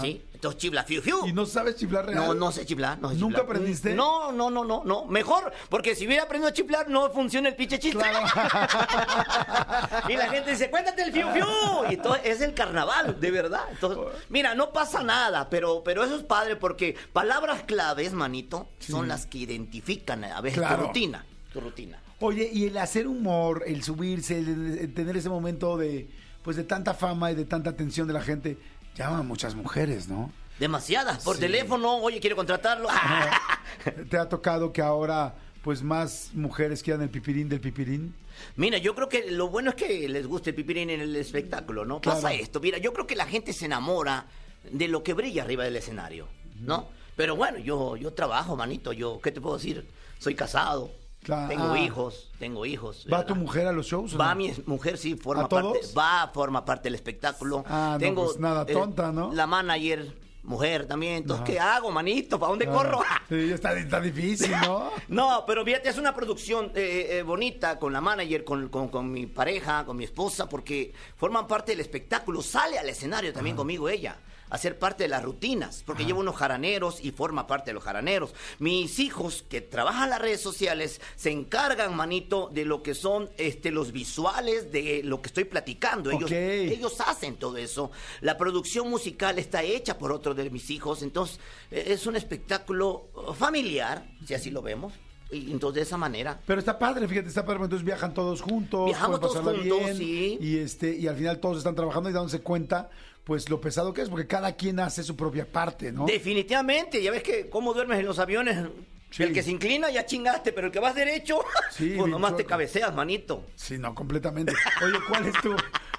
¿Sí? Entonces chifla fiu fiu. ¿Y no sabes chiflar real? No, no sé chiflar, no sé ¿Nunca chiflar. aprendiste? No, no, no, no, no. Mejor, porque si hubiera aprendido a chiflar, no funciona el pinche chiste. y la gente dice, cuéntate el fiu fiu. Y todo, es el carnaval, de verdad. Entonces, mira, no pasa nada, pero, pero eso es padre porque palabras claves, manito, son las que identifican a veces Claro. tu rutina. Tu rutina. Oye, y el hacer humor, el subirse, el, el tener ese momento de pues de tanta fama y de tanta atención de la gente, llama a muchas mujeres, ¿no? Demasiadas. Por teléfono, oye, quiero contratarlo. ¿Te ha tocado que ahora pues más mujeres quieran el pipirín del pipirín? Mira, yo creo que lo bueno es que les guste el pipirín en el espectáculo, ¿no? Claro. Pasa esto. Mira, yo creo que la gente se enamora de lo que brilla arriba del escenario, ¿no? Pero bueno, yo, yo trabajo, manito. Yo, ¿qué te puedo decir? Soy casado. Claro. Tengo Ah. hijos, tengo hijos. ¿Va ¿verdad? tu mujer a los shows? Va no? mi mujer, sí, forma parte. Va, forma parte del espectáculo. Ah, no, pues nada, tonta, ¿no? La manager, mujer también. Entonces, Ajá. ¿qué hago, manito? ¿Para dónde corro? Sí, está, está difícil, ¿no? No, pero fíjate, es una producción eh, eh, bonita con la manager, con, con- con mi pareja, con mi esposa, porque forman parte del espectáculo. Sale al escenario también conmigo ella, a ser parte de las rutinas, porque lleva unos jaraneros y forma parte de los jaraneros. Mis hijos que trabajan las redes sociales se encargan, manito, de lo que son este, los visuales de lo que estoy platicando. Ellos, Ok. ellos hacen todo eso. La producción musical está hecha por otro de mis hijos, entonces eh, es un espectáculo familiar, si así lo vemos. Y entonces de esa manera. Pero está padre, fíjate, está padre, entonces viajan todos juntos, Viajamos todos juntos, sí. y este y al final todos están trabajando y dándose cuenta pues lo pesado que es, porque cada quien hace su propia parte, ¿no? Definitivamente, ya ves que cómo duermes en los aviones. Sí. El que se inclina ya chingaste, pero el que vas derecho, Sí, pues nomás te cabeceas, manito. Sí, no, completamente. Oye, ¿cuál es tu,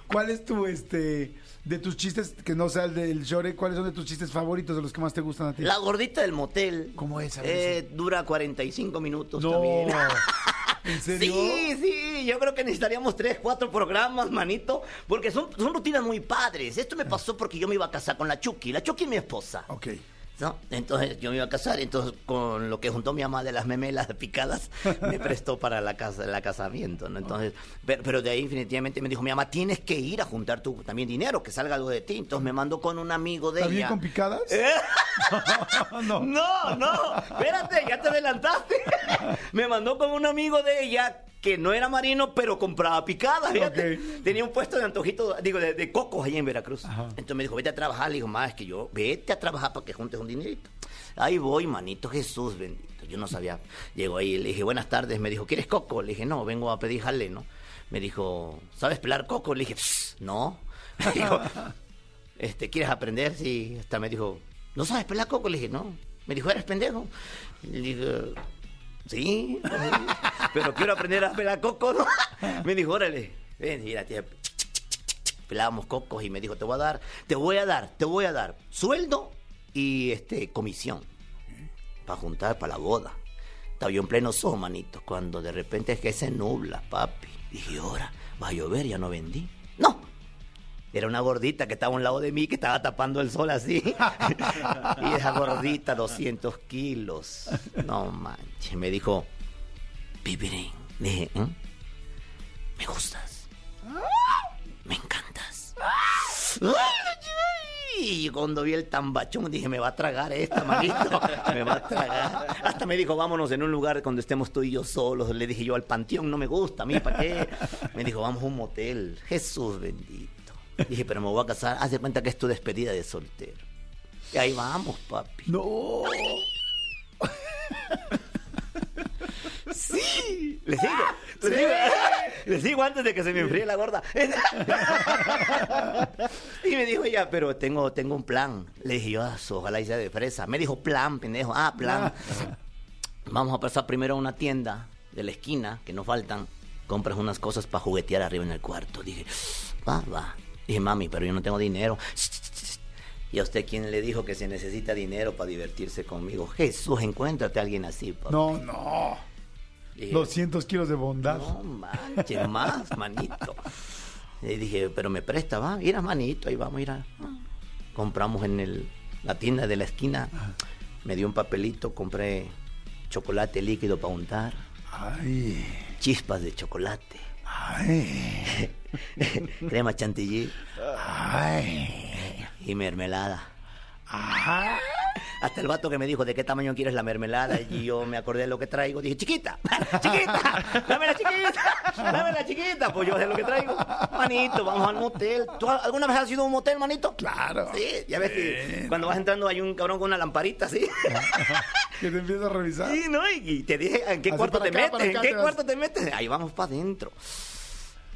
cuál es tu, este, de tus chistes, que no sea el del Shore, cuáles son de tus chistes favoritos, de los que más te gustan a ti? La gordita del motel. ¿Cómo es? A ver, Eh, dura 45 minutos no, también. ¿en serio? Sí, sí, yo creo que necesitaríamos tres, cuatro programas, manito, porque son, son rutinas muy padres. Esto me pasó porque yo me iba a casar con la Chucky. La Chucky es mi esposa. Ok. ¿No? Entonces yo me iba a casar, entonces con lo que juntó mi mamá de las memelas picadas, me prestó para la casa, el casamiento, ¿no? Entonces, pero, pero de ahí definitivamente me dijo, mi mamá, tienes que ir a juntar tu también dinero, que salga algo de ti. Entonces me mandó con un amigo de ¿Está bien ella. con picadas? no. No, no, espérate, ya te adelantaste. Me mandó con un amigo de ella que no era marino, pero compraba picadas, fíjate. Ok. Tenía un puesto de antojitos, digo, de, de cocos allá en Veracruz. Ajá. Entonces me dijo, vete a trabajar. Le digo, más es que yo, vete a trabajar para que juntes un dinerito. Ahí voy, manito Jesús bendito. Yo no sabía. Llegó ahí, le dije, buenas tardes. Me dijo, ¿quieres coco? Le dije, no, vengo a pedir jale, ¿no? Me dijo, ¿sabes pelar coco? Le dije, "Pss, no. Me dijo, este, ¿quieres aprender? Sí, hasta me dijo, ¿no sabes pelar coco? Le dije, no. Me dijo, ¿eres pendejo? Le dije, sí, pero quiero aprender a pelar coco, ¿no? Me dijo, órale, ven, mira, tía. Pelábamos cocos y me dijo, te voy a dar, te voy a dar, te voy a dar sueldo y este comisión para juntar para la boda. Estaba yo en pleno sol, manito, cuando de repente es que se nubla, papi. Dije, ahora, va a llover, ya no vendí. Era una gordita que estaba a un lado de mí, que estaba tapando el sol así. y esa gordita, 200 kilos. No manches. Me dijo, Pipirín. Dije, "¿Mm? me gustas. Me encantas. Y cuando vi el tambachón dije, me va a tragar esta, manito. Me va a tragar. Hasta me dijo, vámonos en un lugar donde estemos tú y yo solos. Le dije yo, al panteón no me gusta, a mí, ¿para qué? Me dijo, vamos a un motel. Jesús bendito. Dije, pero me voy a casar. Haz de cuenta que es tu despedida de soltero. Y ahí vamos, papi. No. Sí. Le sigo. Le sigo. Le sigo antes de que se me enfríe la gorda. y me dijo ella, pero tengo, tengo un plan. Le dije yo, "Ah, ojalá y sea de fresa. Me dijo plan, pendejo. Ah, plan. Vamos a pasar primero a una tienda de la esquina, que nos faltan. Compras unas cosas para juguetear arriba en el cuarto. Dije, va, va. Dije, mami, pero yo no tengo dinero. ¿Y a usted quién le dijo que se necesita dinero para divertirse conmigo? Jesús, encuéntrate a alguien así, papi. No, no. Dije, 200 kilos de bondad. no manches, más, manito. Le dije, pero me presta, va, mira, manito, ahí vamos, mira. Compramos en el, la tienda de la esquina. Me dio un papelito, compré chocolate líquido para untar, Ay, chispas de chocolate, ay, crema chantilly ay. y mermelada. Ajá. Hasta el vato que me dijo, ¿de qué tamaño quieres la mermelada? Y yo me acordé de lo que traigo. Dije, chiquita, chiquita, dame la chiquita, dame la chiquita. Pues yo sé lo que traigo. Manito, vamos al motel. ¿Tú alguna vez has ido a un motel, manito? Claro. Sí, ya ves que cuando vas entrando hay un cabrón con una lamparita, ¿sí? Que te empieza a revisar. Sí, ¿no? Y, te dije, ¿en qué Así cuarto te acá, metes? ¿En qué te cuarto te metes? Ahí vamos para adentro.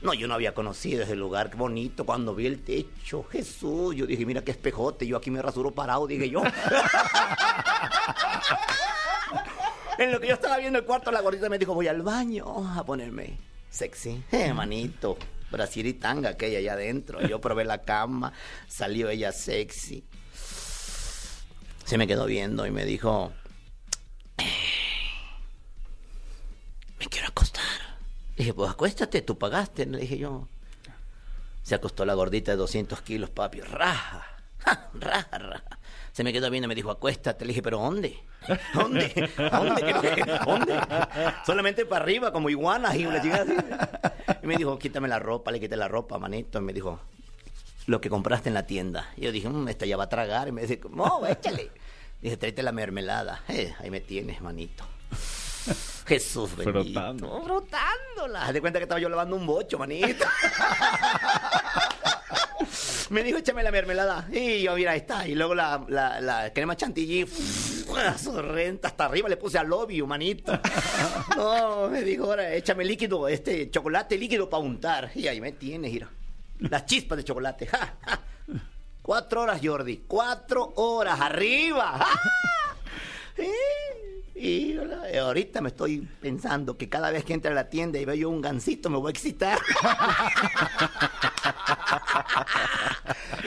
No, yo no había conocido ese lugar, qué bonito. Cuando vi el techo, Jesús, yo dije, mira qué espejote, yo aquí me rasuro parado, dije yo. en lo que yo estaba viendo el cuarto, la gordita me dijo, voy al baño a ponerme sexy. Eh, manito, Brasil y tanga aquella allá adentro. Yo probé la cama, salió ella sexy. Se me quedó viendo y me dijo, me quiero acostar. Dije, pues acuéstate, tú pagaste, le dije yo. Se acostó la gordita de 200 kilos, papi, raja, ja, raja, raja. Se me quedó viendo y me dijo, acuéstate. Le dije, ¿pero dónde? ¿Dónde? ¿Dónde? ¿Dónde? Solamente para arriba, como iguanas y una chingada así. Y me dijo, quítame la ropa, le quité la ropa, manito. Y me dijo, lo que compraste en la tienda. Y yo dije, "Mm, esta ya va a tragar. Y me dice, no, échale. Dije, tráete la mermelada. Eh, ahí me tienes, manito. Jesús bendito. Frotando. Frotándola. Haz de cuenta que estaba yo lavando un bocho, manito. Me dijo, échame la mermelada. Y yo, mira, ahí está. Y luego la, la, la crema chantilly, su renta hasta arriba le puse al lobby, manito. No, me dijo, ahora échame líquido, este chocolate líquido para untar. Y ahí me tienes, mira. Las chispas de chocolate. ja, ja. Cuatro horas, Jordi. Cuatro horas arriba. ¡Ja! Y eh, ahorita me estoy pensando que cada vez que entre a la tienda y veo yo un gansito me voy a excitar.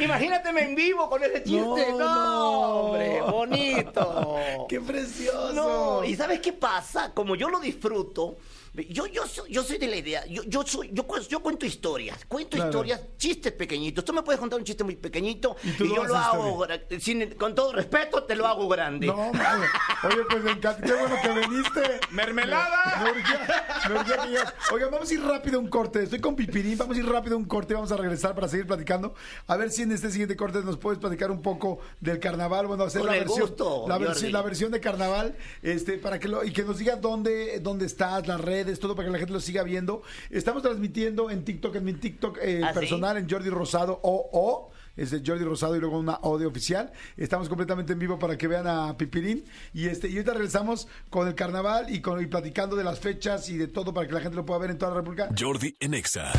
Imagínateme en vivo con ese chiste. No, No, no. hombre, bonito. ¡Qué precioso! No, ¿y sabes qué pasa? Como yo lo disfruto, yo, yo, soy, yo soy de la idea, yo, yo, soy, yo, cu- yo cuento historias, cuento Claro. historias, chistes pequeñitos. Tú me puedes contar un chiste muy pequeñito Y y, tú lo yo lo hago, sin- con todo respeto, te lo hago grande. No, madre. Oye, pues me encanta. Qué bueno que viniste. ¡Mermelada! Me, me urgía- me urgía que llegas. Oigan, vamos a ir rápido a un corte. Estoy con Pipirín. Vamos a ir rápido a un corte. Vamos a regresar para seguir platicando. A ver si en este siguiente corte nos puedes platicar un poco del carnaval. Bueno, hacer la versión, gusto, la, versión, la versión de carnaval. Este, para que lo, y que nos digas dónde, dónde estás, las redes, todo para que la gente lo siga viendo. Estamos transmitiendo en TikTok, en mi TikTok eh, ¿Ah, sí? personal, en Jordi Rosado OO. Es de Jordi Rosado y luego una O de oficial. Estamos completamente en vivo para que vean a Pipirín. Y este y ahorita regresamos con el carnaval y, con, y platicando de las fechas y de todo para que la gente lo pueda ver en toda la República. Jordi en Exa.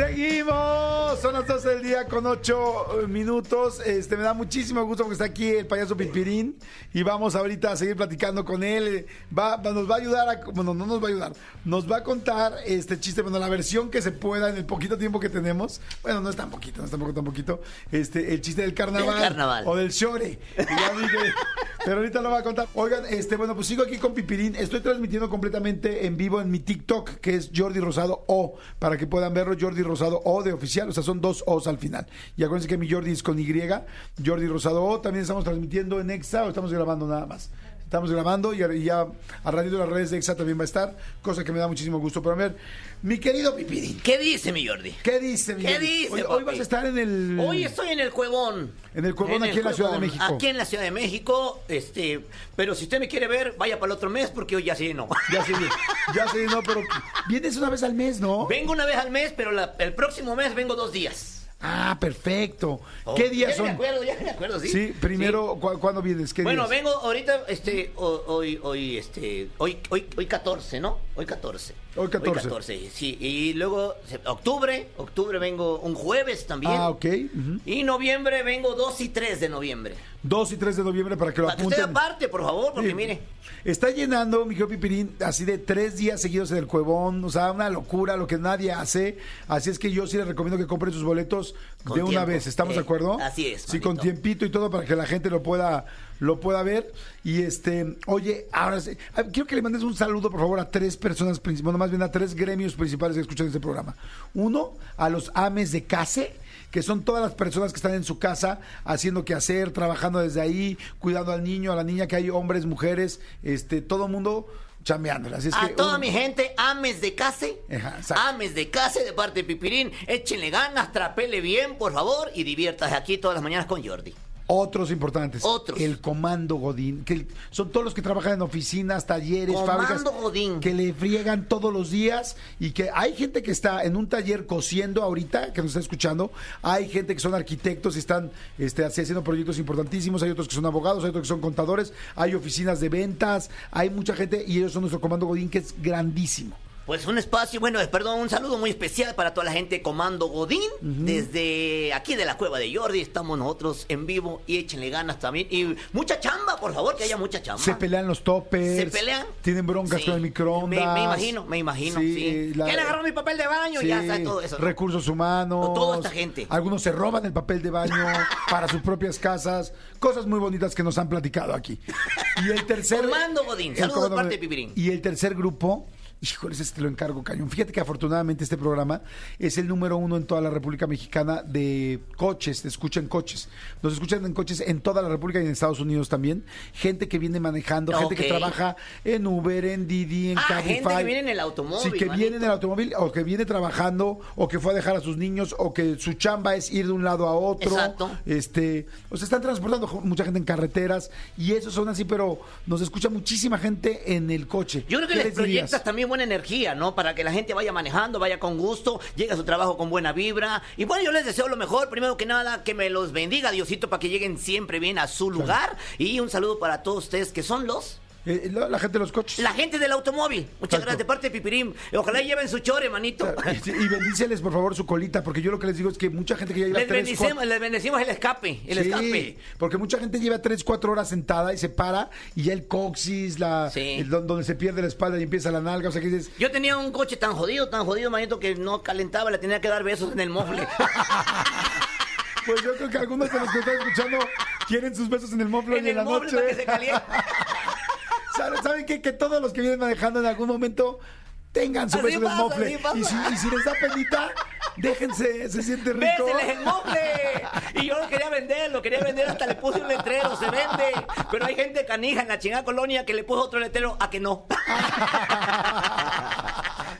Seguimos, son las 12 del día con 8 minutos. Este me da muchísimo gusto porque está aquí el payaso Pipirín y vamos ahorita a seguir platicando con él. Eh, Va, va- nos va a ayudar a, bueno, no nos va a ayudar, nos va a contar este chiste, bueno, la versión que se pueda en el poquito tiempo que tenemos. Bueno, no es tan poquito, no es tampoco tan poquito. Este, el chiste del carnaval, Del carnaval. o del shore. pero ahorita lo va a contar. Oigan, este, bueno, pues sigo aquí con Pipirín. Estoy transmitiendo completamente en vivo en mi TikTok, que es Jordi Rosado O, para que puedan verlo, Jordi Rosado O de oficial, o sea, son dos O's al final. Y acuérdense que mi Jordi es con Y, Jordi Rosado O. También estamos transmitiendo en Exa o estamos grabando nada más. Estamos grabando y, y ya a ratito las redes de Exa también va a estar, cosa que me da muchísimo gusto. Pero a ver, mi querido Pipirín, ¿Qué dice mi Jordi? ¿qué dice? mi ¿Qué Jordi? dice, Hoy, vas a estar en el... Hoy estoy en el Cuevón. En el Cuevón, aquí en la Ciudad de México. Aquí en la Ciudad de México, este, pero si usted me quiere ver, vaya para el otro mes porque hoy ya sí no. Ya sé, ya sé, no, pero vienes una vez al mes, ¿no? Vengo una vez al mes, pero la- el próximo mes vengo dos días. Ah, perfecto. Oh, ¿Qué días ya son? me acuerdo, ya me acuerdo, sí. Sí, primero, ¿cu- ¿cuándo vienes? ¿Qué Bueno, días? vengo ahorita, este, ho- hoy, hoy, este, hoy, hoy, hoy 14, ¿no? Hoy 14. Hoy 14. Hoy 14, sí. Y luego, octubre, octubre vengo un jueves también. Ah, ok. ujú. Y noviembre vengo 2 y 3 de noviembre. 2 y 3 de noviembre para que lo Para que usted apunten. aparte, por favor, porque Sí. mire. Está llenando, mi Pipirín, así de tres días seguidos en el Cuevón. O sea, una locura, lo que nadie hace. Así es que yo sí les recomiendo que compren sus boletos Con de una vez. ¿Estamos de Eh, acuerdo? así es, Sí, con tiempito y todo para que la gente lo pueda, lo pueda ver. Y este, oye, ahora sí, ah, quiero que le mandes un saludo, por favor, a tres personas principales, bueno, más bien a tres gremios principales que escuchan este programa. Uno, a los ames de case que son todas las personas que están en su casa haciendo que hacer, trabajando desde ahí, cuidando al niño, a la niña, que hay hombres, mujeres, este, todo mundo Así es A que toda un- mi gente, ames de case. Ajá. Ames de case de parte de Pipirín. Échenle ganas, trapele bien, por favor, y diviértase aquí todas las mañanas con Jordi. Otros importantes. Otros. El comando Godín, que son todos los que trabajan en oficinas, talleres, Comando fábricas. Godín. Que le friegan todos los días y que hay gente que está en un taller cosiendo ahorita, que nos está escuchando. Hay gente que son arquitectos y están este, haciendo proyectos importantísimos. Hay otros que son abogados, hay otros que son contadores. Hay oficinas de ventas. Hay mucha gente y ellos son nuestro comando Godín, que es grandísimo. Pues un espacio, bueno, perdón, un saludo muy especial para toda la gente de Comando Godín. Desde aquí de la cueva de Jordi estamos nosotros en vivo y échenle ganas también. Y mucha chamba, por favor, que haya mucha chamba. Se pelean los topes. ¿Se pelean? Tienen broncas Sí. con el microondas. Me, me imagino, me imagino, sí. la- ¿Quién agarró mi papel de baño? Sí, Ya sabes todo eso. ¿no? Recursos humanos. Toda esta gente. Algunos se roban el papel de baño para sus propias casas. Cosas muy bonitas que nos han platicado aquí. Y el tercer. Comando Godín. el Saludos de comando parte de. Pipirín. Y el tercer grupo. Híjole, ese te lo encargo, cañón. Fíjate que afortunadamente este programa es el número uno en toda la República Mexicana de coches, te escuchan coches. Nos escuchan en coches en toda la República y en Estados Unidos también. Gente que viene manejando, gente que trabaja en Uber, en Didi, en Ah, Cabify. gente que viene en el automóvil, Sí, que manito. viene en el automóvil o que viene trabajando o que fue a dejar a sus niños o que su chamba es ir de un lado a otro. Exacto. Este, o sea, están transportando mucha gente en carreteras y esos son así, pero nos escucha muchísima gente en el coche. Yo creo que ¿Qué les dirías? proyectas también buena energía, ¿no? Para que la gente vaya manejando, vaya con gusto, llegue a su trabajo con buena vibra. Y bueno, yo les deseo lo mejor. Primero que nada, que me los bendiga Diosito para que lleguen siempre bien a su lugar. Y un saludo para todos ustedes que son los... Eh, la, la gente de los coches. La gente del automóvil. Muchas Exacto. gracias de parte de Pipirín. Ojalá lleven su chore, manito. Sí, Y bendíceles, por favor, su colita, porque yo lo que les digo es que mucha gente que ya lleva Les tres, cuatro- les bendecimos el escape, el Sí, escape. porque mucha gente lleva 3, 4 horas sentada y se para y ya el coxis, la, Sí. el don- donde se pierde la espalda y empieza la nalga, o sea que dices, Yo tenía un coche tan jodido, tan jodido, manito, que no calentaba, le tenía que dar besos en el mofle. pues yo creo que algunos de los que están escuchando quieren sus besos en el mofle en en el la mofle noche. para que se caliente. ¿Saben, ¿saben qué? Que todos los que vienen manejando en algún momento tengan su Así beso en el mofle. Y si, y si les da penita, déjense, se siente rico. ¡Béseles el mofle! Y yo lo quería vender, lo quería vender, hasta le puse un letrero, se vende. Pero hay gente canija en la chingada colonia que le puso otro letrero a que no.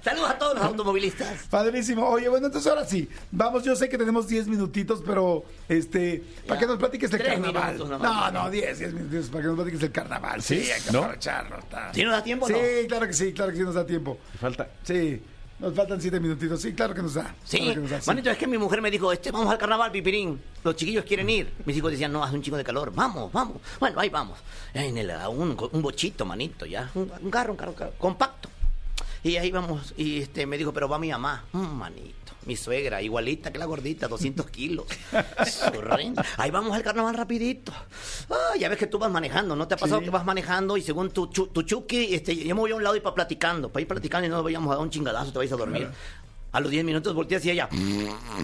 Saludos a todos los automovilistas. Padrísimo. Oye, bueno, entonces ahora sí. Vamos, yo sé que tenemos 10 minutitos, pero este, para Ya. que nos platiques del Tres carnaval. minutos no, no, 10, 10 minutos para que nos platiques del carnaval. Sí, ¿Sí? hay que ¿No? aprovecharlo. está. ¿Sí nos da tiempo Sí, no? claro que sí, claro que sí nos da tiempo. Falta. Sí, nos faltan 7 minutitos. Sí, claro que nos da. Sí, claro que nos da, sí. manito, es que mi mujer me dijo, este, vamos al carnaval, pipirín. Los chiquillos quieren ir. Mis hijos decían, no, hace un chico de calor. Vamos, vamos. Bueno, ahí vamos. En el, a un, un bochito, manito, ya. Un, un carro, un carro, un carro, compacto. Y ahí vamos, y este me dijo, pero va mi mamá. Mm, manito, mi suegra, igualita que la gordita, 200 kilos. Ahí vamos al carnaval rapidito. Ah, ya ves que tú vas manejando, ¿no te ha pasado Sí. que vas manejando y según tu, chu- tu chuki, este, yo me voy a un lado y para platicando, para ir platicando y no vayamos a dar un chingadazo, te vais a dormir. A los 10 minutos volteas y ella,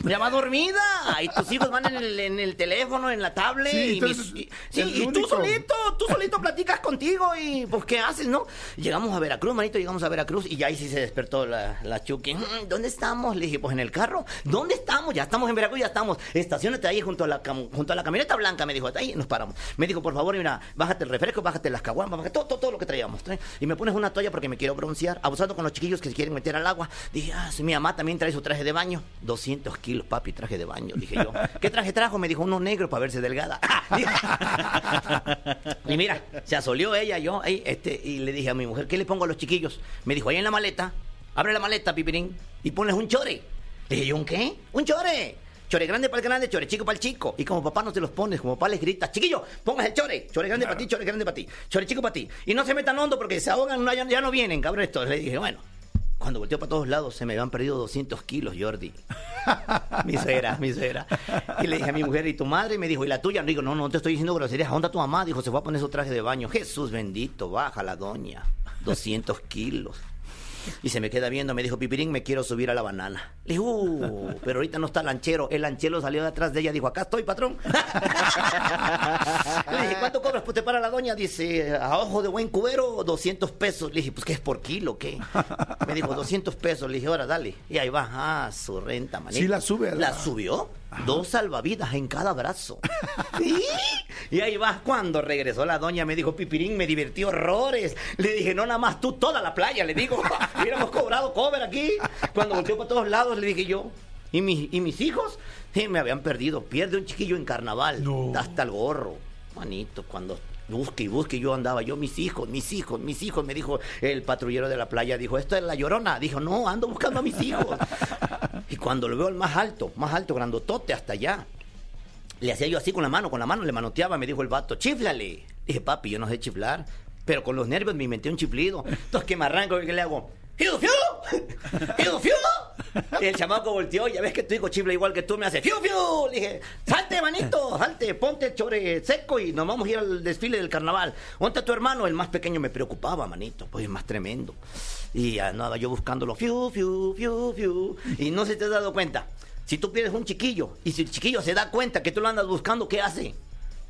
ya va dormida. Y tus hijos van en el, en el teléfono, en la tablet. Sí, y, entonces, mis- y- sí, el y tú solito, tú solito platicas contigo y pues ¿qué haces, no? Llegamos a Veracruz, manito, llegamos a Veracruz y ya ahí sí se despertó la, la Chucky. "Mm, ¿Dónde estamos? Le dije, pues en el carro. ¿Dónde estamos? Ya estamos en Veracruz, ya estamos. Estacionate ahí junto a la, junto a la camioneta blanca, me dijo. Ahí nos paramos. Me dijo, por favor, mira, bájate el refresco, bájate las caguamas, bájate todo, todo, todo lo que traíamos. Y me pones una toalla porque me quiero broncear, abusando con los chiquillos que se quieren meter al agua. Dije, ah, sí, mi mamá también trae su traje de baño. 200 kilos, papi, traje de baño, dije yo. ¿Qué traje trajo? Me dijo, uno negro para verse delgada. y mira, se asolió ella, yo, ahí, este, y le dije a mi mujer, ¿qué le pongo a los chiquillos? Me dijo, ahí en la maleta, abre la maleta, pipirín, y ponles un chore. Le dije yo, ¿un qué? ¡Un chore! Chore grande para el grande, chore chico para el chico. Y como papá no te los pones, como papá les grita, chiquillo, pongas el chore. Chore grande para ti, chore grande para ti. Chore chico para ti. Y no se metan hondo porque se ahogan, ya, ya no vienen, cabrón. Esto. Le dije, bueno, cuando volteó para todos lados se me habían perdido 200 kilos, Jordi. mi suegra, mi suegra. Y le dije a mi mujer, ¿y tu madre? Y me dijo, ¿y la tuya? Le digo, no, no te estoy diciendo groserías. ¿Dónde está tu mamá? Dijo, se fue a poner su traje de baño. Jesús bendito, baja la doña. 200 kilos. Y se me queda viendo, me dijo, Pipirín, me quiero subir a la banana. Le dije, uh, pero ahorita no está el lanchero. El lanchero salió de atrás de ella, dijo, acá estoy, patrón. Le dije, ¿cuánto cobras? Pues te para la doña. Dice, a ojo de buen cubero, 200 pesos. Le dije, pues, ¿qué es por kilo? ¿Qué? Me dijo, 200 pesos. Le dije, ahora, dale. Y ahí va, ah, su renta, manito. Sí, la sube, La ¿verdad? subió. Dos salvavidas en cada brazo. ¿Sí? Y ahí va, cuando regresó la doña, me dijo, Pipirín, me divertí horrores. Le dije, no nada más tú, toda la playa, le digo, hubiéramos cobrado cover aquí. Cuando volteó para todos lados, le dije yo, ¿Y, mis, y mis hijos? Sí, me habían perdido. Pierde un chiquillo en carnaval. Hasta el gorro. Manito, cuando busque y busque, yo andaba, yo, mis hijos, mis hijos, mis hijos, me dijo el patrullero de la playa, dijo, esto es la llorona. Dijo, no, ando buscando a mis hijos. y cuando lo veo el más alto, más alto, grandotote, hasta allá. Le hacía yo así con la mano, con la mano le manoteaba, me dijo el vato, chiflale. Dije, papi, yo no sé chiflar, pero con los nervios me inventé un chiflido. Entonces, que me arranco y que le hago, ¡Fiu, fiu! ¡Fiu, fiu! Y el chamaco volteó, ya ves que tu hijo chifla igual que tú, me hace ¡Fiu, fiu! Le dije, salte, manito, salte, ponte el chore seco y nos vamos a ir al desfile del carnaval. ¿Dónde tu hermano? El más pequeño me preocupaba, manito, pues es más tremendo. Y andaba yo buscándolo, fiu, fiu, fiu, fiu. Y no se te has dado cuenta. Si tú pierdes un chiquillo y si el chiquillo se da cuenta que tú lo andas buscando, ¿qué hace?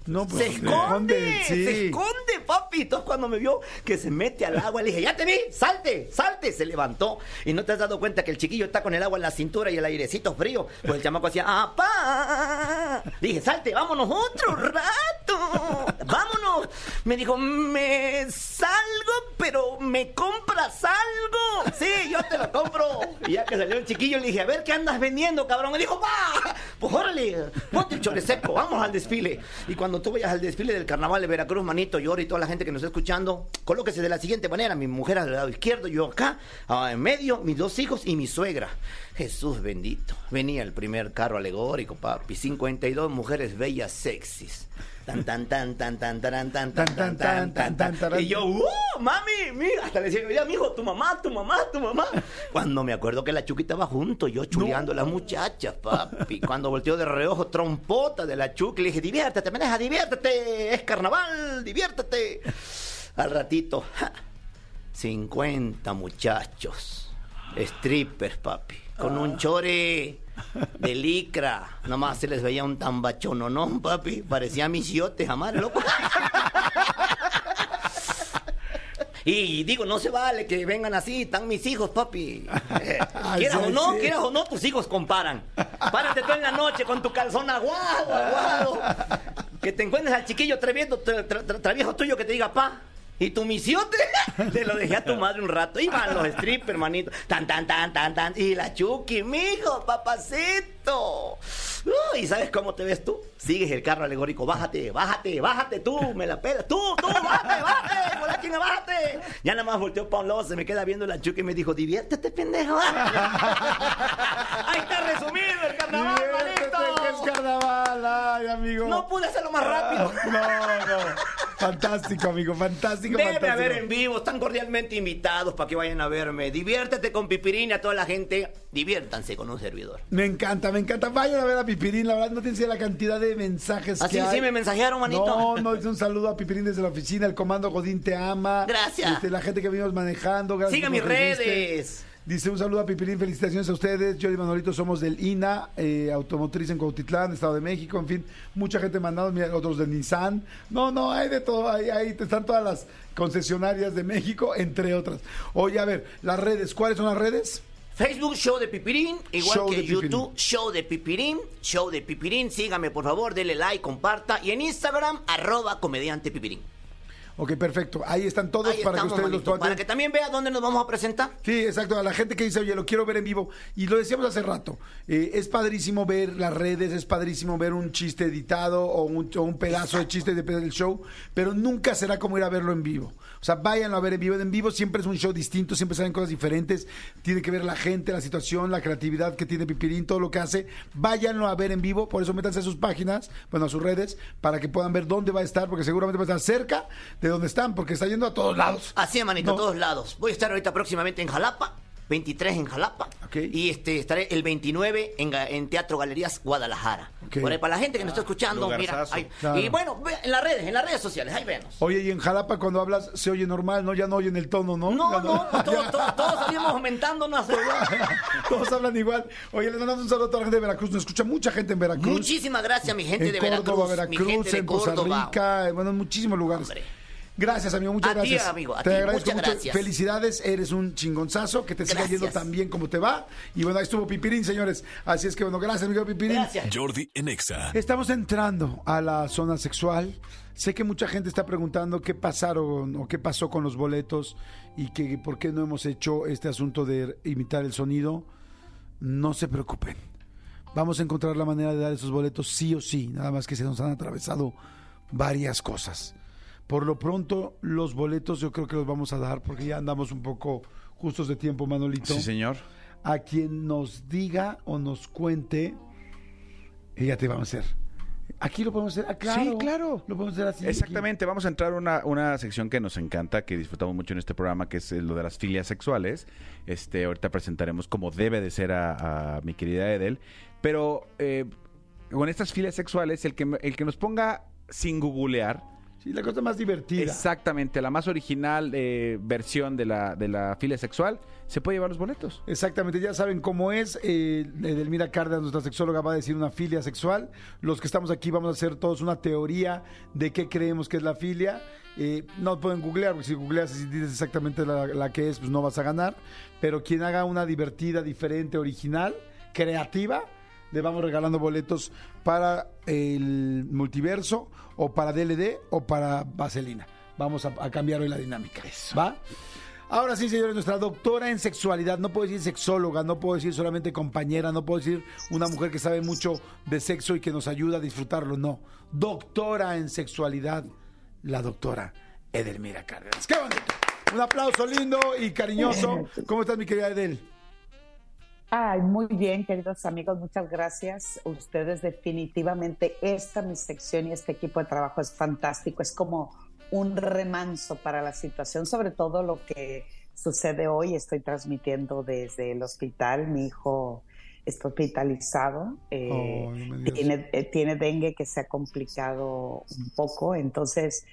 No, pues, se esconde, sí. se esconde, papi. Entonces cuando me vio que se mete al agua, le dije, ya te vi, salte, salte. Se levantó. Y no te has dado cuenta que el chiquillo está con el agua en la cintura y el airecito frío. Pues el chamaco hacía, ¡apá! Dije, salte, vámonos otro rato. Vámonos. Me dijo, me salgo, pero me compras algo. Sí, yo te lo compro. Y ya que salió el chiquillo, le dije, a ver, ¿qué andas vendiendo, cabrón? Me dijo, ¡pa! Pues órale, ponte el chore seco, vamos al desfile. Y cuando tú vayas al desfile del carnaval de Veracruz, manito, yo y toda la gente que nos está escuchando, colóquese de la siguiente manera: mi mujer al lado izquierdo, yo acá, ah, en medio, mis dos hijos y mi suegra. Jesús bendito. Venía el primer carro alegórico, papi. 52 mujeres bellas, sexys. Tan, tan, tan, tan, tan, tan, tan, tan, tan, tan, tan, tan, tan. Y yo, ¡uh! Mami, mira, hasta le decía, mira, mijo, tu mamá, tu mamá, tu mamá. Cuando me acuerdo que la Chucky estaba junto, yo chuleando a las muchachas, papi. Cuando volteó de reojo, trompota de la Chucky, le dije, diviértete, maneja, diviértete, es carnaval, diviértete. Al ratito, ja, 50 muchachos, strippers, papi, con un chore de licra. Nomás se les veía un tambachón, ¿no, papi? Parecía misiote, jamás, loco. Y digo, no se vale que vengan así, están mis hijos, papi. Quieras o no, quieras o no, tus hijos comparan. Párate tú en la noche con tu calzón aguado, aguado. Que te encuentres al chiquillo travieso, tuyo que te diga, pa. ¿Y tu misiote? Te lo dejé a tu madre un rato. Iban los strippers, hermanito. Tan, tan, tan, tan, tan. Y la Chucky, mijo, papacito. Uy, ¿sabes cómo te ves tú? Sigues el carro alegórico. Bájate, bájate, bájate tú. Me la pelas. Tú, tú, bájate, bájate. Por la bájate. Ya nada más volteó para un lado, se me queda viendo la Chucky y me dijo, diviértete, pendejo. Ahí está resumido el carnaval, manito. que es carnaval, ay, amigo. No pude hacerlo más rápido. No, no. Fantástico, amigo, fantástico, Debe fantástico. haber en vivo, están cordialmente invitados para que vayan a verme. Diviértete con Pipirín y a toda la gente. Diviértanse con un servidor. Me encanta, me encanta. Vayan a ver a Pipirín, la verdad no tienes idea la cantidad de mensajes Así que Ah, sí hay. me mensajearon, manito. No, no, es un saludo a Pipirín desde la oficina, el comando Godín te ama. Gracias. Este, la gente que venimos manejando, gracias. Siga mis que redes. Dice un saludo a Pipirín, felicitaciones a ustedes. Yo y Manolito somos del INA, eh, automotriz en Cuautitlán, Estado de México, en fin, mucha gente mandando, mira, otros de Nissan. No, no, hay de todo, ahí, ahí están todas las concesionarias de México, entre otras. Oye, a ver, las redes, ¿cuáles son las redes? Facebook, Show de Pipirín. Igual Show que Pipirín. YouTube, Show de Pipirín. Show de Pipirín. Sígame, por favor, denle like, comparta. Y en Instagram, arroba comediante Pipirín. Ok, perfecto. Ahí están todos Ahí para que ustedes los puedan Para que también vea dónde nos vamos a presentar. Sí, exacto. A la gente que dice, oye, lo quiero ver en vivo. Y lo decíamos hace rato. eh, es padrísimo ver las redes, es padrísimo ver un chiste editado o un, o un pedazo de chiste de- del show, pero nunca será como ir a verlo en vivo. O sea, váyanlo a ver en vivo. En vivo siempre es un show distinto, siempre salen cosas diferentes. Tiene que ver la gente, la situación, la creatividad que tiene Pipirín, todo lo que hace. Váyanlo a ver en vivo. Por eso métanse a sus páginas, bueno, a sus redes, para que puedan ver dónde va a estar, porque seguramente va a estar cerca de donde están, porque está yendo a todos lados. Así, manito, No. a todos lados. Voy a estar ahorita próximamente en Jalapa. 23 en Jalapa. Ok. Y este estaré el 29 en, en Teatro Galerías Guadalajara. Ok. Por ahí, para la gente que nos está escuchando, mira. ahí- Claro. Y bueno, en las redes, en las redes sociales, ahí venos. Oye, y en Jalapa cuando hablas se oye normal, ¿no? Ya no oyen el tono, ¿no? No, no, todos, todos, todos salimos aumentándonos. Todos hablan igual. Oye, les mandamos un saludo a toda la gente de Veracruz. Nos escucha mucha gente en Veracruz. Muchísimas gracias, mi gente en de Córdoba, Veracruz. mi Veracruz, gente de en Costa Córdoba. Rica, bueno, en muchísimos lugares. Hombre. Gracias, amigo, muchas A ti, gracias. amigo, a te ti, agradezco muchas mucho. gracias. Felicidades, eres un chingonzazo, que te siga yendo tan bien como te va. Y bueno, ahí estuvo Pipirín, señores. Así es que bueno, gracias, amigo Pipirín. Gracias. Jordi en Exa. Estamos entrando a la zona sexual. Sé que mucha gente está preguntando qué pasaron o qué pasó con los boletos y que por qué no hemos hecho este asunto de imitar el sonido. No se preocupen. vamos a encontrar la manera de dar esos boletos sí o sí, nada más que se nos han atravesado varias cosas. Por lo pronto, los boletos yo creo que los vamos a dar porque ya andamos un poco justos de tiempo, Manolito. Sí, señor. A quien nos diga o nos cuente, ella te vamos a hacer. Aquí lo podemos hacer, ah, claro. Sí, claro. Lo podemos hacer así. Exactamente, vamos a entrar a una, una sección que nos encanta, que disfrutamos mucho en este programa, que es eh, lo de las filias sexuales. Este, ahorita presentaremos como debe de ser a, a mi querida Edel. Pero eh, con estas filias sexuales, el que, el que nos ponga sin googlear, Sí, la cosa más divertida. exactamente la más original eh, versión de la, de la filia sexual, se puede llevar los boletos. Exactamente, ya saben cómo es. Eh, Edelmira Cárdenas, nuestra sexóloga, va a decir una filia sexual. Los que estamos aquí vamos a hacer todos una teoría de qué creemos que es la filia. Eh, no pueden googlear, porque si googleas y dices exactamente la, la que es, pues no vas a ganar. Pero quien haga una divertida, diferente, original, creativa, le vamos regalando boletos para el multiverso, o para DLD, o para Vaselina. Vamos a, a cambiar hoy la dinámica. ¿Va? Ahora sí, señores, nuestra doctora en sexualidad, no puedo decir sexóloga, no puedo decir solamente compañera, no puedo decir una mujer que sabe mucho de sexo y que nos ayuda a disfrutarlo, no. Doctora en sexualidad, la doctora Edelmira Cárdenas. ¡Qué bonito! Un aplauso lindo y cariñoso. ¿Cómo estás, mi querida Edel? Ay, muy bien, queridos amigos, muchas gracias. Ustedes definitivamente, esta mi sección y este equipo de trabajo es fantástico, es como un remanso para la situación, sobre todo lo que sucede hoy. Estoy transmitiendo desde el hospital, mi hijo está hospitalizado, eh, Oh, tiene, eh, tiene dengue que se ha complicado un poco, entonces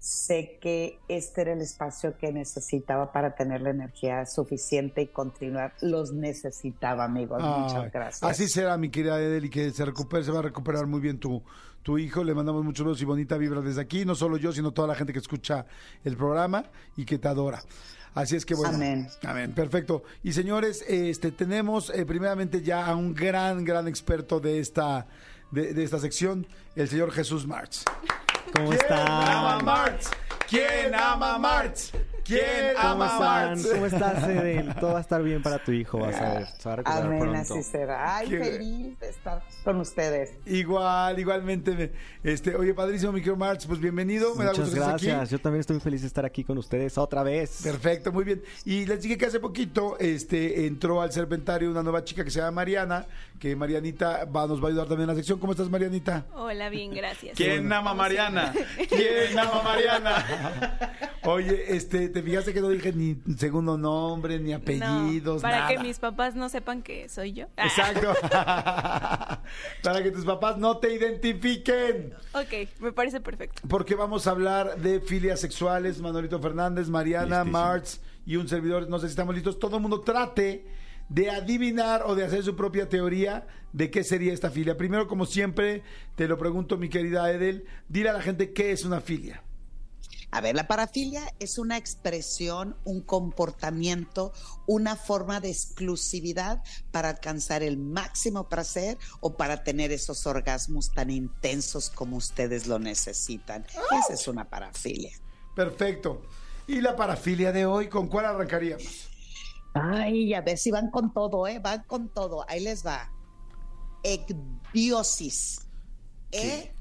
sé que este era el espacio que necesitaba para tener la energía suficiente y continuar. Los necesitaba, amigos. Ay, Muchas gracias. Así será, mi querida Edel, y que se recupere, se va a recuperar muy bien tu, tu hijo. Le mandamos muchos besos y bonita vibra desde aquí, no solo yo, sino toda la gente que escucha el programa y que te adora. Así es que bueno. Amén. Amén, perfecto. Y señores, este tenemos eh, primeramente ya a un gran, gran experto de esta, de, de esta sección, el señor Jesús Marx. ¿Cómo ¿Quién ama están? Marx? ¿Quién ama Marx? ¿Quién ¿Cómo ama? Marx? ¿Cómo estás, Edel? Todo va a estar bien para tu hijo, vas a ver. Se va a recuperar Amén, pronto. así será. Ay, Qué- feliz de estar con ustedes. Igual, igualmente. me- Este, oye, padrísimo, mi querido Marx, pues bienvenido. Me da Muchas gusto que estés aquí. gracias. Yo también estoy muy feliz de estar aquí con ustedes otra vez. Perfecto, muy bien. Y les dije que hace poquito este, entró al Serpentario una nueva chica que se llama Mariana, que Marianita va, nos va a ayudar también en la sección. ¿Cómo estás, Marianita? Hola, bien, gracias. ¿Quién ama a Mariana? ¿Quién ama a Mariana? Oye, este, ¿te fijaste que no dije ni segundo nombre, ni No, apellidos, para nada? que mis papás no sepan que soy yo. Ah, Exacto. para que tus papás no te identifiquen. ok, me parece perfecto. Porque vamos a hablar de filias sexuales, Manolito Fernández, Mariana, Listísimo. Marx y un servidor. No sé si estamos listos. Todo el mundo trate de adivinar o de hacer su propia teoría de qué sería esta filia. Primero, como siempre, te lo pregunto, mi querida Edel, dile a la gente qué es una filia. A ver, la parafilia es una expresión, un comportamiento, una forma de exclusividad para alcanzar el máximo placer o para tener esos orgasmos tan intensos como ustedes lo necesitan. Esa es una parafilia. Perfecto. Y la parafilia de hoy, ¿con cuál arrancaríamos? Ay, a ver si van con todo, ¿eh? Van con todo. Ahí les va. Ecdiosis. E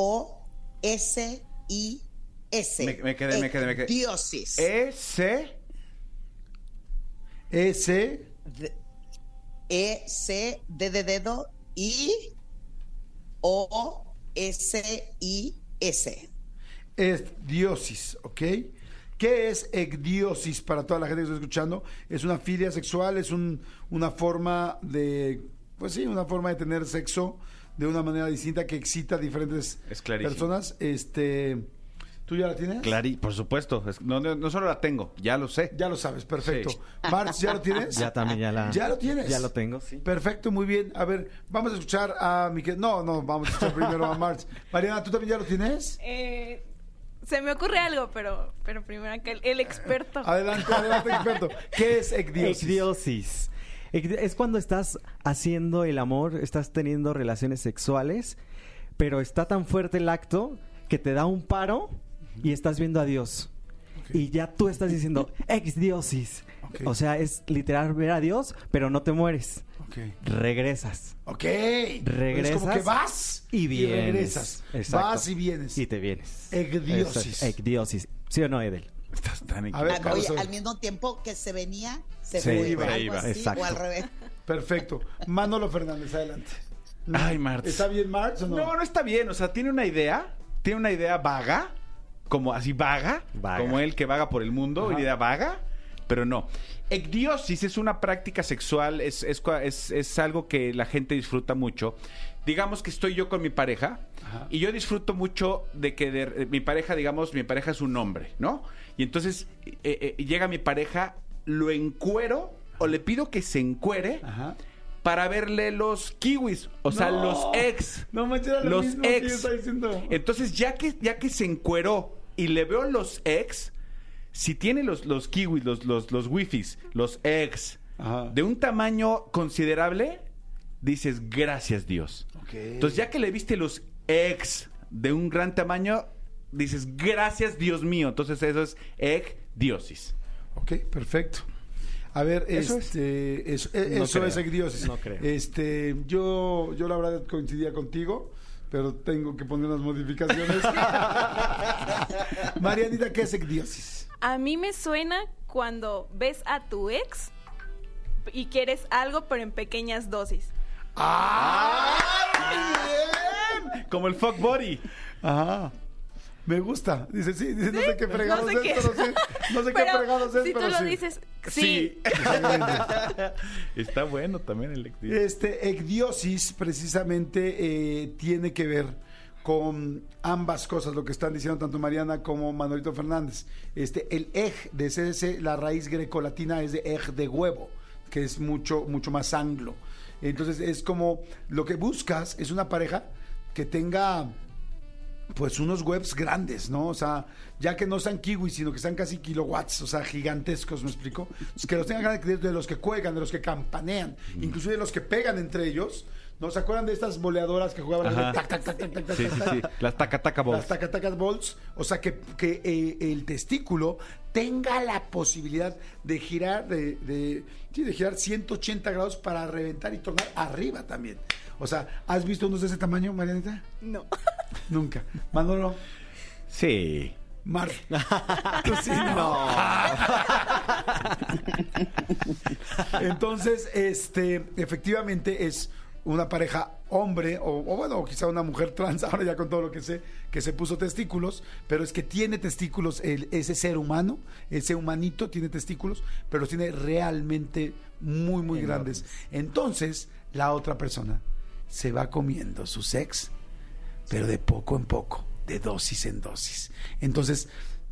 O S I S. Me- me quedé, me quedé, me quedé. Ecdiosis. Ese. S. D- E C D de dedo I O S I S. es diosis, ¿ok? ¿Qué es ecdiosis para toda la gente que está escuchando? Es una filia sexual, es un, una forma de, pues sí, una forma de tener sexo de una manera distinta que excita a diferentes Es personas. Este, ¿Tú ya la tienes? Clari, por supuesto. Es- no, no, no solo la tengo, ya lo sé. Ya lo sabes, perfecto. Sí. Marx, ¿ya lo tienes? Ya también ya la. ¿Ya lo tienes? Ya lo tengo, sí. Perfecto, muy bien. A ver, vamos a escuchar a mi... que- No, no, vamos a escuchar primero a Marx. Mariana, ¿tú también ya lo tienes? Eh, se me ocurre algo, pero, pero primero acá el, el experto. Adelante, adelante, experto. ¿Qué es ecdiosis? Ecdiosis. Es cuando estás haciendo el amor, estás teniendo relaciones sexuales, pero está tan fuerte el acto que te da un paro y estás viendo a Dios. Y ya tú estás diciendo ex-diosis. Ok. O sea, es literal ver a Dios, pero no te mueres. Regresas. Ok. Regresas. Es como que vas y vienes. regresas. Exacto. Vas y vienes. Y te vienes. Ecdiosis. ¿Sí o no, Edel? Estás tan A ver, Ah, oye, ver. al mismo tiempo que se venía, se, fue. iba, algo iba, así, exacto. O al revés. Perfecto. Manolo Fernández, adelante. Ay, Marx. ¿Está bien Marx o no? No, no está bien. O sea, tiene una idea, tiene una idea vaga, como así vaga, Vaga. como él que vaga por el mundo, Ajá. una idea vaga, pero no. Ecdiosis es una práctica sexual, es, es, es- es algo que la gente disfruta mucho. Digamos que estoy yo con mi pareja Ajá. y yo disfruto mucho de que de- de mi pareja, digamos, mi pareja es un hombre, ¿no? Y entonces eh, eh, llega mi pareja, lo encuero o le pido que se encuere Ajá. para verle los kiwis, o sea, No. los ex. No manches, era lo los mismo que ex. yo estaba diciendo. Entonces, ya que, ya que se encueró y le veo los ex, si tiene los, los kiwis, los, los, los wifis, los ex, Ajá. de un tamaño considerable, dices, gracias Dios. Entonces, ya que le viste los ex de un gran tamaño, dices, gracias Dios mío. Entonces, eso es ecdiosis. Ok, perfecto. A ver, Eso es. este, eso, eh, No eso creo, es ecdiosis. no creo. Este, yo, yo la verdad coincidía contigo, pero tengo que poner unas modificaciones. Marianita, ¿qué es ecdiosis? A mí me suena cuando ves a tu ex y quieres algo, pero en pequeñas dosis. ¡Ay, Como el fuck body. bien! Ajá. Me gusta. Dice, sí, dice, no sé qué fregados no sé es, qué. pero sí. No sé qué fregados es, si pero tú lo sí. dices, sí. Está bueno también el ecdiosis. Este ecdiosis precisamente eh, tiene que ver con ambas cosas, lo que están diciendo tanto Mariana como Manolito Fernández. Este, el ej de CDC, la raíz grecolatina es de ej de huevo, que es mucho, mucho más anglo. Entonces es como lo que buscas es una pareja que tenga pues unos webs grandes, ¿no? O sea, ya que no sean kiwis, sino que sean casi kilowatts, o sea, gigantescos, ¿me explico? Que los tengan grandes, de los que cuelgan, de los que campanean, inclusive de los que pegan entre ellos, ¿no? ¿Se acuerdan de estas boleadoras que jugaban Ajá. tac, tac, tac, tac, tac, tac, Sí. Las taca-taca balls. Las tacatacas balls, o sea, que, que, eh, el testículo tenga la posibilidad de girar, de, de, sí, de girar 180 grados para reventar y tornar arriba también. O sea, ¿has visto unos de ese tamaño, Marianita? No. Nunca. Manolo, Sí. Mar. Tú sí, no. Entonces, este, efectivamente es una pareja hombre, o, o bueno, o quizá una mujer trans, ahora ya con todo lo que sé, que se puso testículos, pero es que tiene testículos el- ese ser humano, ese humanito tiene testículos, pero los tiene realmente muy, muy grandes. Entonces, la otra persona se va comiendo su sex, pero de poco en poco, de dosis en dosis. Entonces,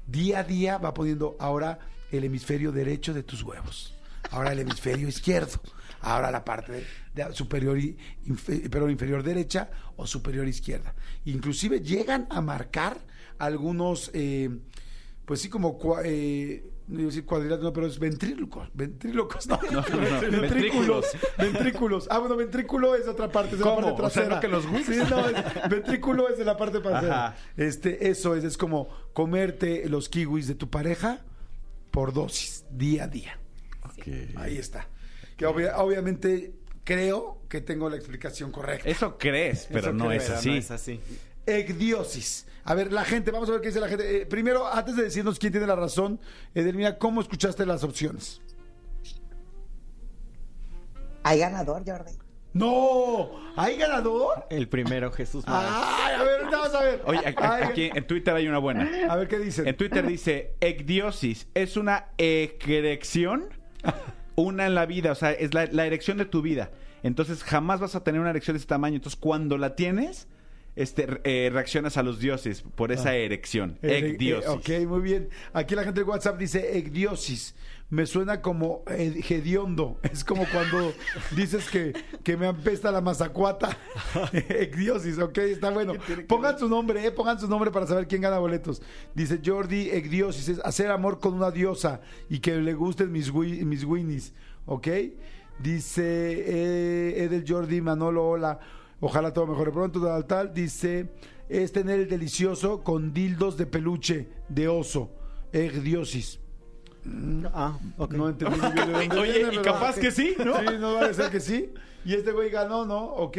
día a día va poniendo ahora el hemisferio derecho de tus huevos, ahora el hemisferio izquierdo, ahora la parte de, de superior, y infe- perdón, inferior derecha o superior izquierda. Inclusive llegan a marcar algunos, eh, pues sí, como... eh, no iba a decir cuadriláteros, no, pero es ventrílocos. Ventrílocos, no. no, Ventrículos. ventrículos. Ventrículos. Ah, bueno, ventrículo es otra parte, es de la ¿Cómo? parte O sea, trasera. ¿no que los? Sí, no, es- ventrículo es de la parte trasera. Ajá. Este, eso es, es como comerte los kiwis de tu pareja por dosis, día a día. Ahí está. Que obvia- obviamente creo que tengo la explicación correcta. Eso crees, pero Eso no creo, es así. No es así. Ecdiosis. A ver, la gente, vamos a ver qué dice la gente. Eh, primero, antes de decirnos quién tiene la razón, Edelmira, ¿cómo escuchaste las opciones? Hay ganador, Jordi. ¡No! ¿Hay ganador? El primero, Jesús. ¡Ay! A ver, ahorita vamos a ver. Oye, aquí, en Twitter hay una buena. A ver qué dicen. En Twitter dice, ecdiosis es una erección, una en la vida, o sea, es la, la erección de tu vida. Entonces jamás vas a tener una erección de ese tamaño. Entonces cuando la tienes, este, eh, reaccionas a los dioses por esa erección. Eh, Ecdiosis. eh, ok, muy bien. Aquí la gente de WhatsApp dice ecdiosis. Me suena como hediondo. Es como cuando dices que, que me apesta la mazacuata. ecdiosis, ok, está bueno. Pongan su nombre, eh, pongan su nombre para saber quién gana boletos. Dice Jordi, ecdiosis es hacer amor con una diosa y que le gusten mis, mis winnies, ok. Dice eh, Edel Jordi, Manolo, hola. Ojalá todo mejore pronto, tal, tal. Dice, es tener el delicioso con dildos de peluche de oso. egdiosis. Ah, ok. No entendí muy bien de dónde Oye, viene, y pero- capaz que sí, ¿no? Sí, no va a ser que sí. Y este güey ganó, ¿no? Ok.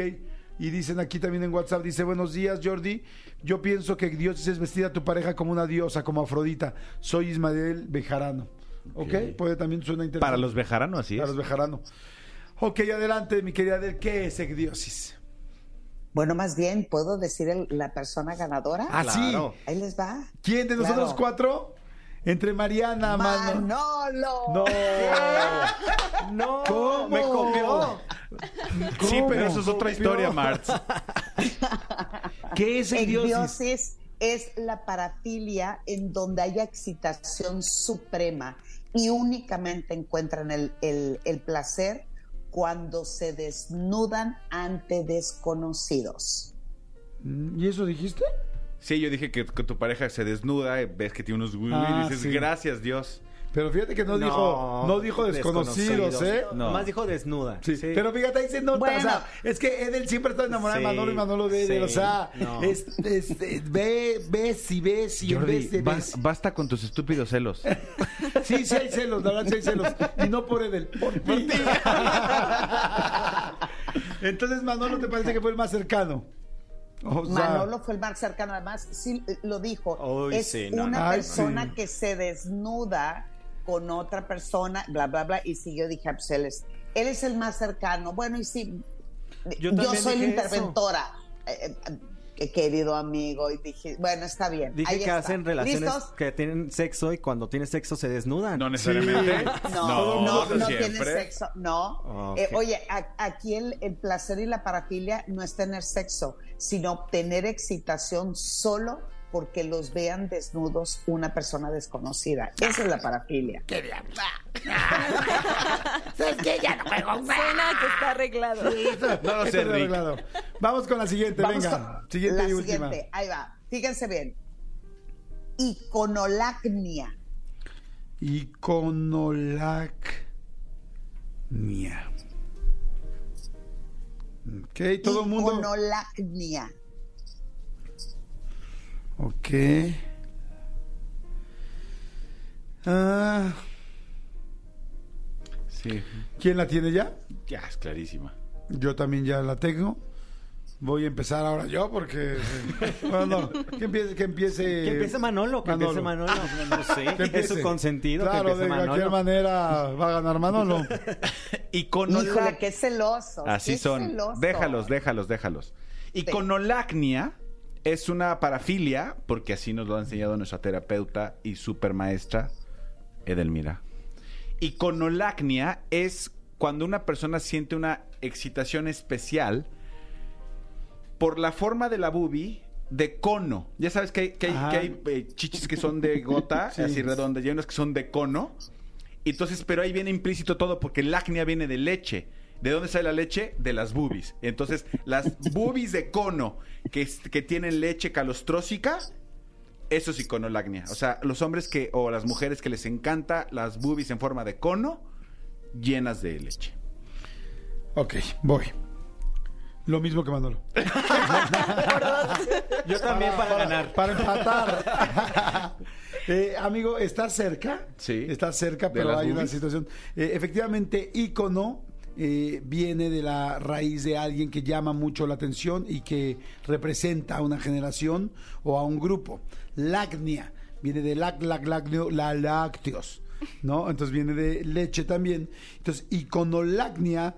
Y dicen aquí también en WhatsApp, dice, buenos días, Jordi. Yo pienso que Diosis es vestir a tu pareja como una diosa, como Afrodita. Soy Ismael Bejarano. ¿Ok? Puede también suena interesante. Para los bejaranos, así Para es. los Bejarano. Ok, adelante, mi querida Adel. ¿Qué es Ecdiosis? Bueno, más bien, ¿puedo decir el- la persona ganadora? Ah, Claro. Ahí les va. ¿Quién de nosotros Claro. cuatro? Entre Mariana, Mano. Manolo. No. No, ¿Cómo? me copió. Sí, pero eso es otra historia, Marx. ¿Qué es Ecdiosis? Ecdiosis es la parafilia en donde haya excitación suprema y únicamente encuentran el, el- el placer cuando se desnudan ante desconocidos. Mm, ¿Y eso dijiste? Sí, yo dije que, que tu pareja se desnuda, y ves que tiene unos Ah, y dices, sí. gracias Dios. Pero fíjate que no, dijo, no dijo desconocidos, ¿eh? No. Más dijo desnuda. Sí, pero fíjate, ahí se nota, Bueno. o sea, es que Edel siempre está enamorado de Manolo y Manolo de Edel, sí, o sea, no. es, es- eh, ve, ves y ves y Jordi, de bas- ves. basta con tus estúpidos celos. Sí, sí hay celos, la verdad sí hay celos. Y no por Edel, por ti. Entonces, Manolo, ¿te parece que fue el más cercano? O sea, Manolo fue el más cercano, además, sí lo dijo. Es sí, no, una no. Ay, persona sí. que se desnuda con otra persona, bla, bla, bla. Y siguió, dije, pues él es, él es el más cercano. Bueno, y sí, Yo yo, soy la interventora, eh, eh, querido amigo. Y dije, bueno, está bien. Dije ahí que está. hacen relaciones ¿Listos? que tienen sexo y cuando tienen sexo se desnudan. No necesariamente. No, No, no, no no, siempre. tienes sexo, no. Eh, oye, a- aquí el, el placer y la parafilia no es tener sexo, sino obtener excitación solo porque los vean desnudos una persona desconocida. Esa es la parafilia. Suena que está arreglado. No lo Esto sé, está arreglado. Vamos con la siguiente, Vamos venga. con Siguiente la y última. siguiente, ahí va. Fíjense bien. Iconolacnia. Iconolacnia. Ok, todo el mundo. Iconolacnia. Ok. Ah, Sí, ¿Quién la tiene ya? ya es clarísima. Yo también ya la tengo. Voy a empezar ahora yo porque... Bueno, no, que empiece... Que empiece, Que empiece Manolo, que empiece Manolo. No sé, Que es empiece. su consentido Claro, que de cualquier manera va a ganar Manolo. Híjole, qué celoso. Así qué son. celoso. Déjalos, déjalos, déjalos. Iconolacnia es una parafilia, porque así nos lo ha enseñado nuestra terapeuta y supermaestra, Edelmira. Iconolacnia es cuando una persona siente una excitación especial por la forma de la boobie de cono. Ya sabes que hay, que hay, Ajá. que hay, eh, chichis que son de gota, Sí. así redondas, y hay unas que son de cono. Entonces, pero ahí viene implícito todo porque el acnia viene de leche. ¿De dónde sale la leche? De las boobies. Entonces, las boobies de cono que, que tienen leche calostrósica, eso es iconolacnia. O sea, los hombres que, o las mujeres que les encanta las boobies en forma de cono, llenas de leche. Ok, voy. Lo mismo que Manolo. Yo también para ganar. Para empatar. Eh, amigo, ¿estás cerca? Sí. Estás cerca, ¿De pero hay una situación. Eh, efectivamente, ícono eh, viene de la raíz de alguien que llama mucho la atención y que representa a una generación o a un grupo. Lacnia viene de lac, lac, lacneo, la lácteos, ¿no? Entonces viene de leche también. Entonces, iconolacnia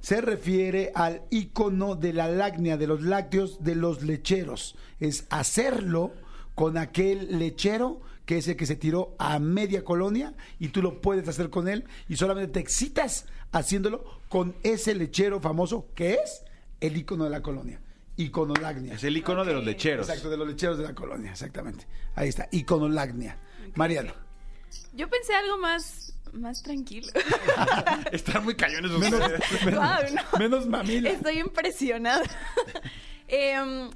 se refiere al icono de la lacnia, de los lácteos, de los lecheros. Es hacerlo con aquel lechero que es el que se tiró a media colonia y tú lo puedes hacer con él y solamente te excitas haciéndolo con ese lechero famoso que es el icono de la colonia. Iconolagnia. Es el icono de los lecheros. Exacto, de los lecheros de la colonia, exactamente. Ahí está, iconolagnia. Mariano. Yo pensé algo más, más tranquilo. Están muy cañones Menos, menos, no. menos mamila. Estoy impresionada. Em,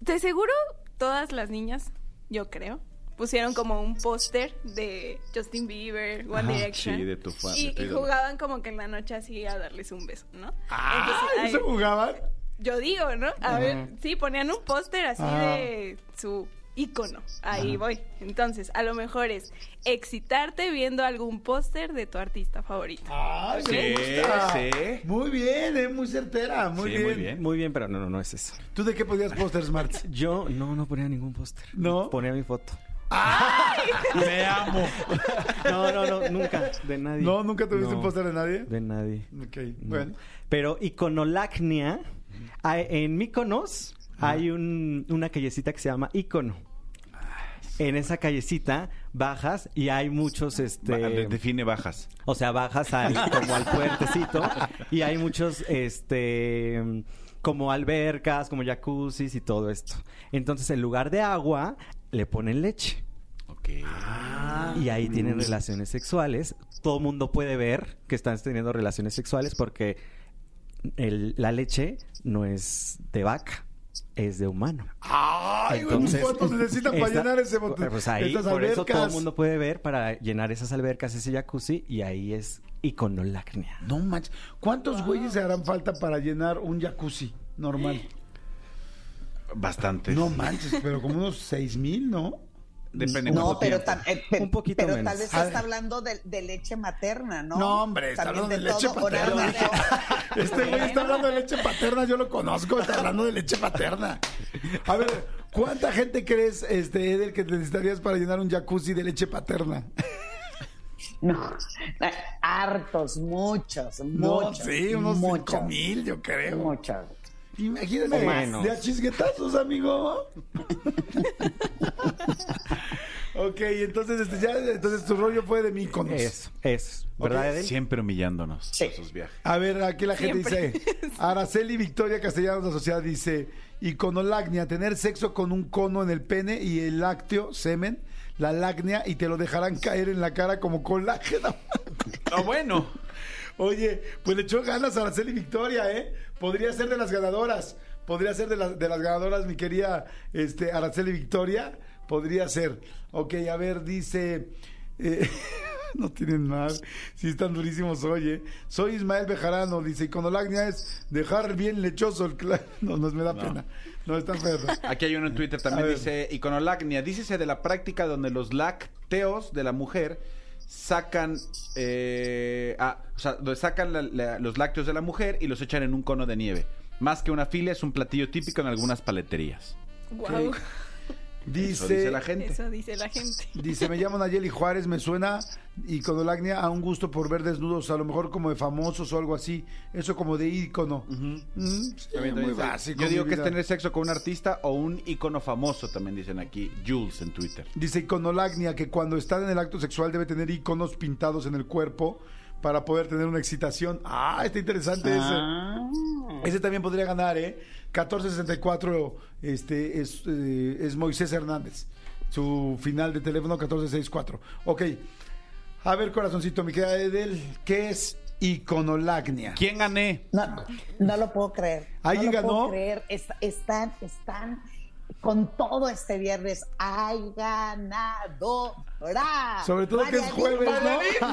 de seguro todas las niñas, yo creo, pusieron como un póster de Justin Bieber, One Direction. sí, de tu fa- y, y jugaban como que en la noche así a darles un beso, ¿no? Ah, Entonces, ¿eso ay, jugaban? yo digo, ¿no? A ver, sí, ponían un póster así Ah. de su ícono. Ahí voy. Entonces, a lo mejor es excitarte viendo algún póster de tu artista favorito. Ay, me gusta. sí. Muy bien, eh, muy certera, muy, Sí, bien. muy bien. Muy bien, pero no, no, no es eso. ¿Tú de qué podías póster, Smart? Yo no, no ponía ningún póster. ¿No? Ponía mi foto. Me amo. No, no, no, nunca. De nadie. ¿No? ¿Nunca tuviste No, un póster de nadie? De nadie. Ok, No. bueno. Pero iconolacnia, en Mykonos hay un- una callecita que se llama Icono. En esa callecita bajas y hay muchos, este... Va- de- Define bajas. O sea, bajas al, como al puertecito y hay muchos, este, como albercas, como jacuzzis y todo esto. Entonces, en lugar de agua, le ponen leche. Ok. Y ahí tienen relaciones sexuales. Todo mundo puede ver que están teniendo relaciones sexuales porque el- la leche no es de vaca, es de humano. Ay, güey, Entonces, ¿cuántos necesitan para esta- llenar ese bote? Pues ahí, estas por eso todo el mundo puede ver para llenar esas albercas, ese jacuzzi, y ahí es iconolacnia. No manches. ¿Cuántos güeyes se harán falta para llenar un jacuzzi normal? Bastante. No manches, pero como unos seis mil, ¿no? Depende No, pero, tam- eh, pe- Un poquito pero menos. tal vez está hablando de, de leche materna, ¿no? No, hombre, está También hablando de leche todo, paterna. Este güey está hablando de leche paterna, yo lo conozco, está hablando de leche paterna. A ver, ¿cuánta gente crees, este, Edel, que necesitarías para llenar un jacuzzi de leche paterna? No, eh, hartos, muchos, No, muchos. sí, unos cinco muchos, mil, yo creo. Muchos. Imagínate, O menos. de a chisguetazos, amigo. ok, entonces, este, ya, entonces tu rollo fue de Míconos. Eso, eso. ¿Verdad? Siempre humillándonos Sí. sus viajes. A ver, aquí la gente Siempre. dice, Araceli Victoria Castellanos de la Sociedad dice, iconolagnia, tener sexo con un cono en el pene y el lácteo, semen, la lagnia y te lo dejarán caer en la cara como colágeno. No, bueno. Oye, pues le echó ganas a Araceli Victoria, ¿eh? Podría ser de las ganadoras. Podría ser de, las de las ganadoras, mi querida este, Araceli Victoria. Podría ser. Ok, a ver, dice... eh, no tienen más. Sí, están durísimos hoy, ¿eh? Soy Ismael Bejarano. Dice, iconolagnia es dejar bien lechoso el... cla-". No, no me da pena. No, están feos. Aquí hay uno en Twitter también, dice iconolacnia. Dícese de la práctica donde los lácteos de la mujer sacan, eh, ah, o sea, donde sacan la- la- los lácteos de la mujer y los echan en un cono de nieve. Más que una filia, es un platillo típico en algunas paleterías. Guau. Dice... Eso dice la gente. Eso dice la gente. Dice, me llamo Nayeli Juárez, me suena iconolagnia a un gusto por ver desnudos, a lo mejor como de famosos o algo así. Eso como de ícono. Mm, sí, También, muy básico. Yo digo que es tener sexo con un artista o un icono famoso, también dicen aquí, Jules en Twitter. Dice iconolagnia que cuando está en el acto sexual debe tener iconos pintados en el cuerpo para poder tener una excitación. Ah, está interesante Ah. ese. Ese también podría ganar, ¿eh? 1464 este, es, eh, es Moisés Hernández. Su final de teléfono 1464. Ok. A ver, corazoncito, mi querida Edel, ¿qué es iconolagnia? ¿Quién gané? No, no lo puedo creer. ¿Alguien no lo ganó? Puedo creer. Est- están, están con todo este viernes. ¡Hay ganadora! Sobre todo que es jueves, ¿no?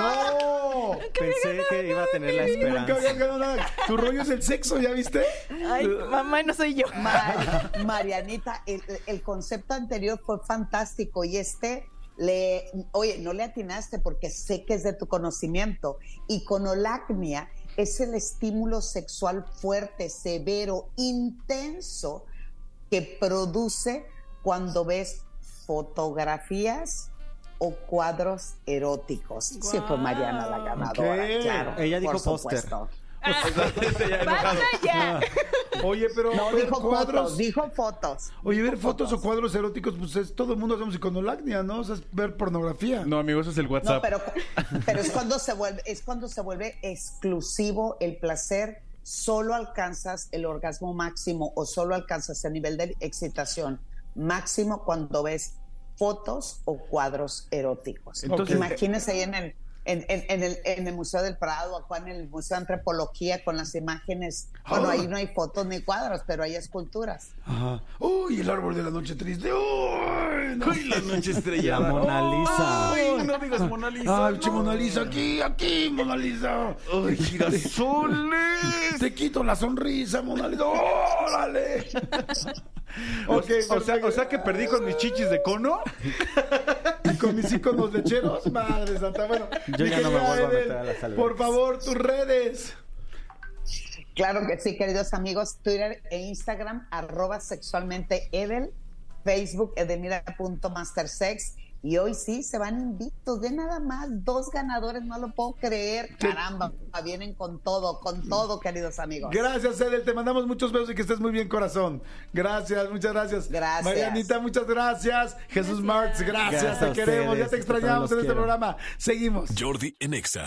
¡No! Pensé que iba a tener la Nunca esperanza. habías ganado nada. Tu rollo es el sexo, ¿ya viste? Ay, mamá, no soy yo. Mari- Marianita, el, el concepto anterior fue fantástico y este le, oye, no le atinaste porque sé que es de tu conocimiento. Iconolacnia es el estímulo sexual fuerte, severo, intenso que produce cuando ves fotografías o cuadros eróticos. Sí fue Mariana la ganadora, Ok. claro. Ella dijo por póster. Oye, pero No, ver dijo cuadros. fotos, dijo fotos. Oye, ver fotos o cuadros eróticos, pues es, todo el mundo hacemos iconolagnia, ¿no? O sea, es ver pornografía. No, amigo, eso es el No, WhatsApp. pero, pero es cuando se vuelve, es cuando se vuelve exclusivo el placer, solo alcanzas el orgasmo máximo o solo alcanzas el nivel de excitación máximo cuando ves fotos o cuadros eróticos. Entonces- Imagínense ahí en el, en, en- en el, en el Museo del Prado, acá en el Museo de Antropología con las imágenes. Bueno, Ah. ahí no hay fotos ni cuadros, pero hay esculturas. Ajá. Uy, el árbol de la noche triste. Uy, no. Uy, la noche estrellada. La Mona Lisa. Ay, no digas Mona Lisa. Ay, che, Mona Lisa, aquí, aquí, Mona Lisa. Ay, girasoles. Te quito la sonrisa, Mona Lisa. ¡Órale! O, ok, o sea, o sea que perdí con mis chichis de cono. y con mis iconos lecheros, madre santa. Bueno, Yo ya no me vuelvo a meter a las albercas. Por favor, tus redes. Claro que sí, queridos amigos. Twitter e Instagram, arroba sexualmente Edel, Facebook edelmira.mastersex. Y hoy sí se van invictos de nada más. Dos ganadores, no lo puedo creer. Caramba, vienen con todo, con todo, queridos amigos. Gracias, Edel. Te mandamos muchos besos y que estés muy bien, corazón. Gracias, muchas gracias. Gracias. Marianita, muchas gracias. Jesús Marx, gracias. Gracias te queremos, ya te extrañamos en este quiero. programa. Seguimos. Jordi en Exa.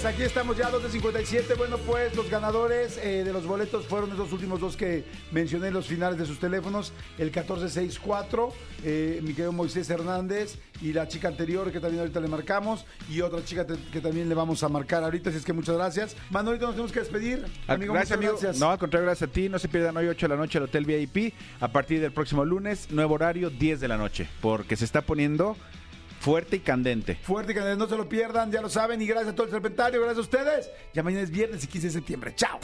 Señores, aquí estamos ya, 2 de 57. Bueno, pues los ganadores eh, de los boletos fueron esos últimos dos que mencioné en los finales de sus teléfonos. El 1464, eh, mi querido Moisés Hernández, y la chica anterior que también ahorita le marcamos, y otra chica te- que también le vamos a marcar ahorita. Así es que muchas gracias. Manolito, nos tenemos que despedir. Amigo, gracias, amigo. gracias. No, al contrario, gracias a ti. No se pierdan hoy 8 de la noche al Hotel VIP. A partir del próximo lunes, nuevo horario, 10 de la noche. Porque se está poniendo Fuerte y candente. Fuerte y candente, no se lo pierdan, ya lo saben. Y gracias a todo el serpentario, gracias a ustedes. Ya mañana es viernes y 15 de septiembre. ¡Chao!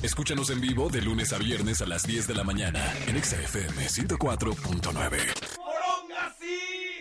Escúchanos en vivo de lunes a viernes a las 10 de la mañana en XFM 104.9. ¡Poronga, sí!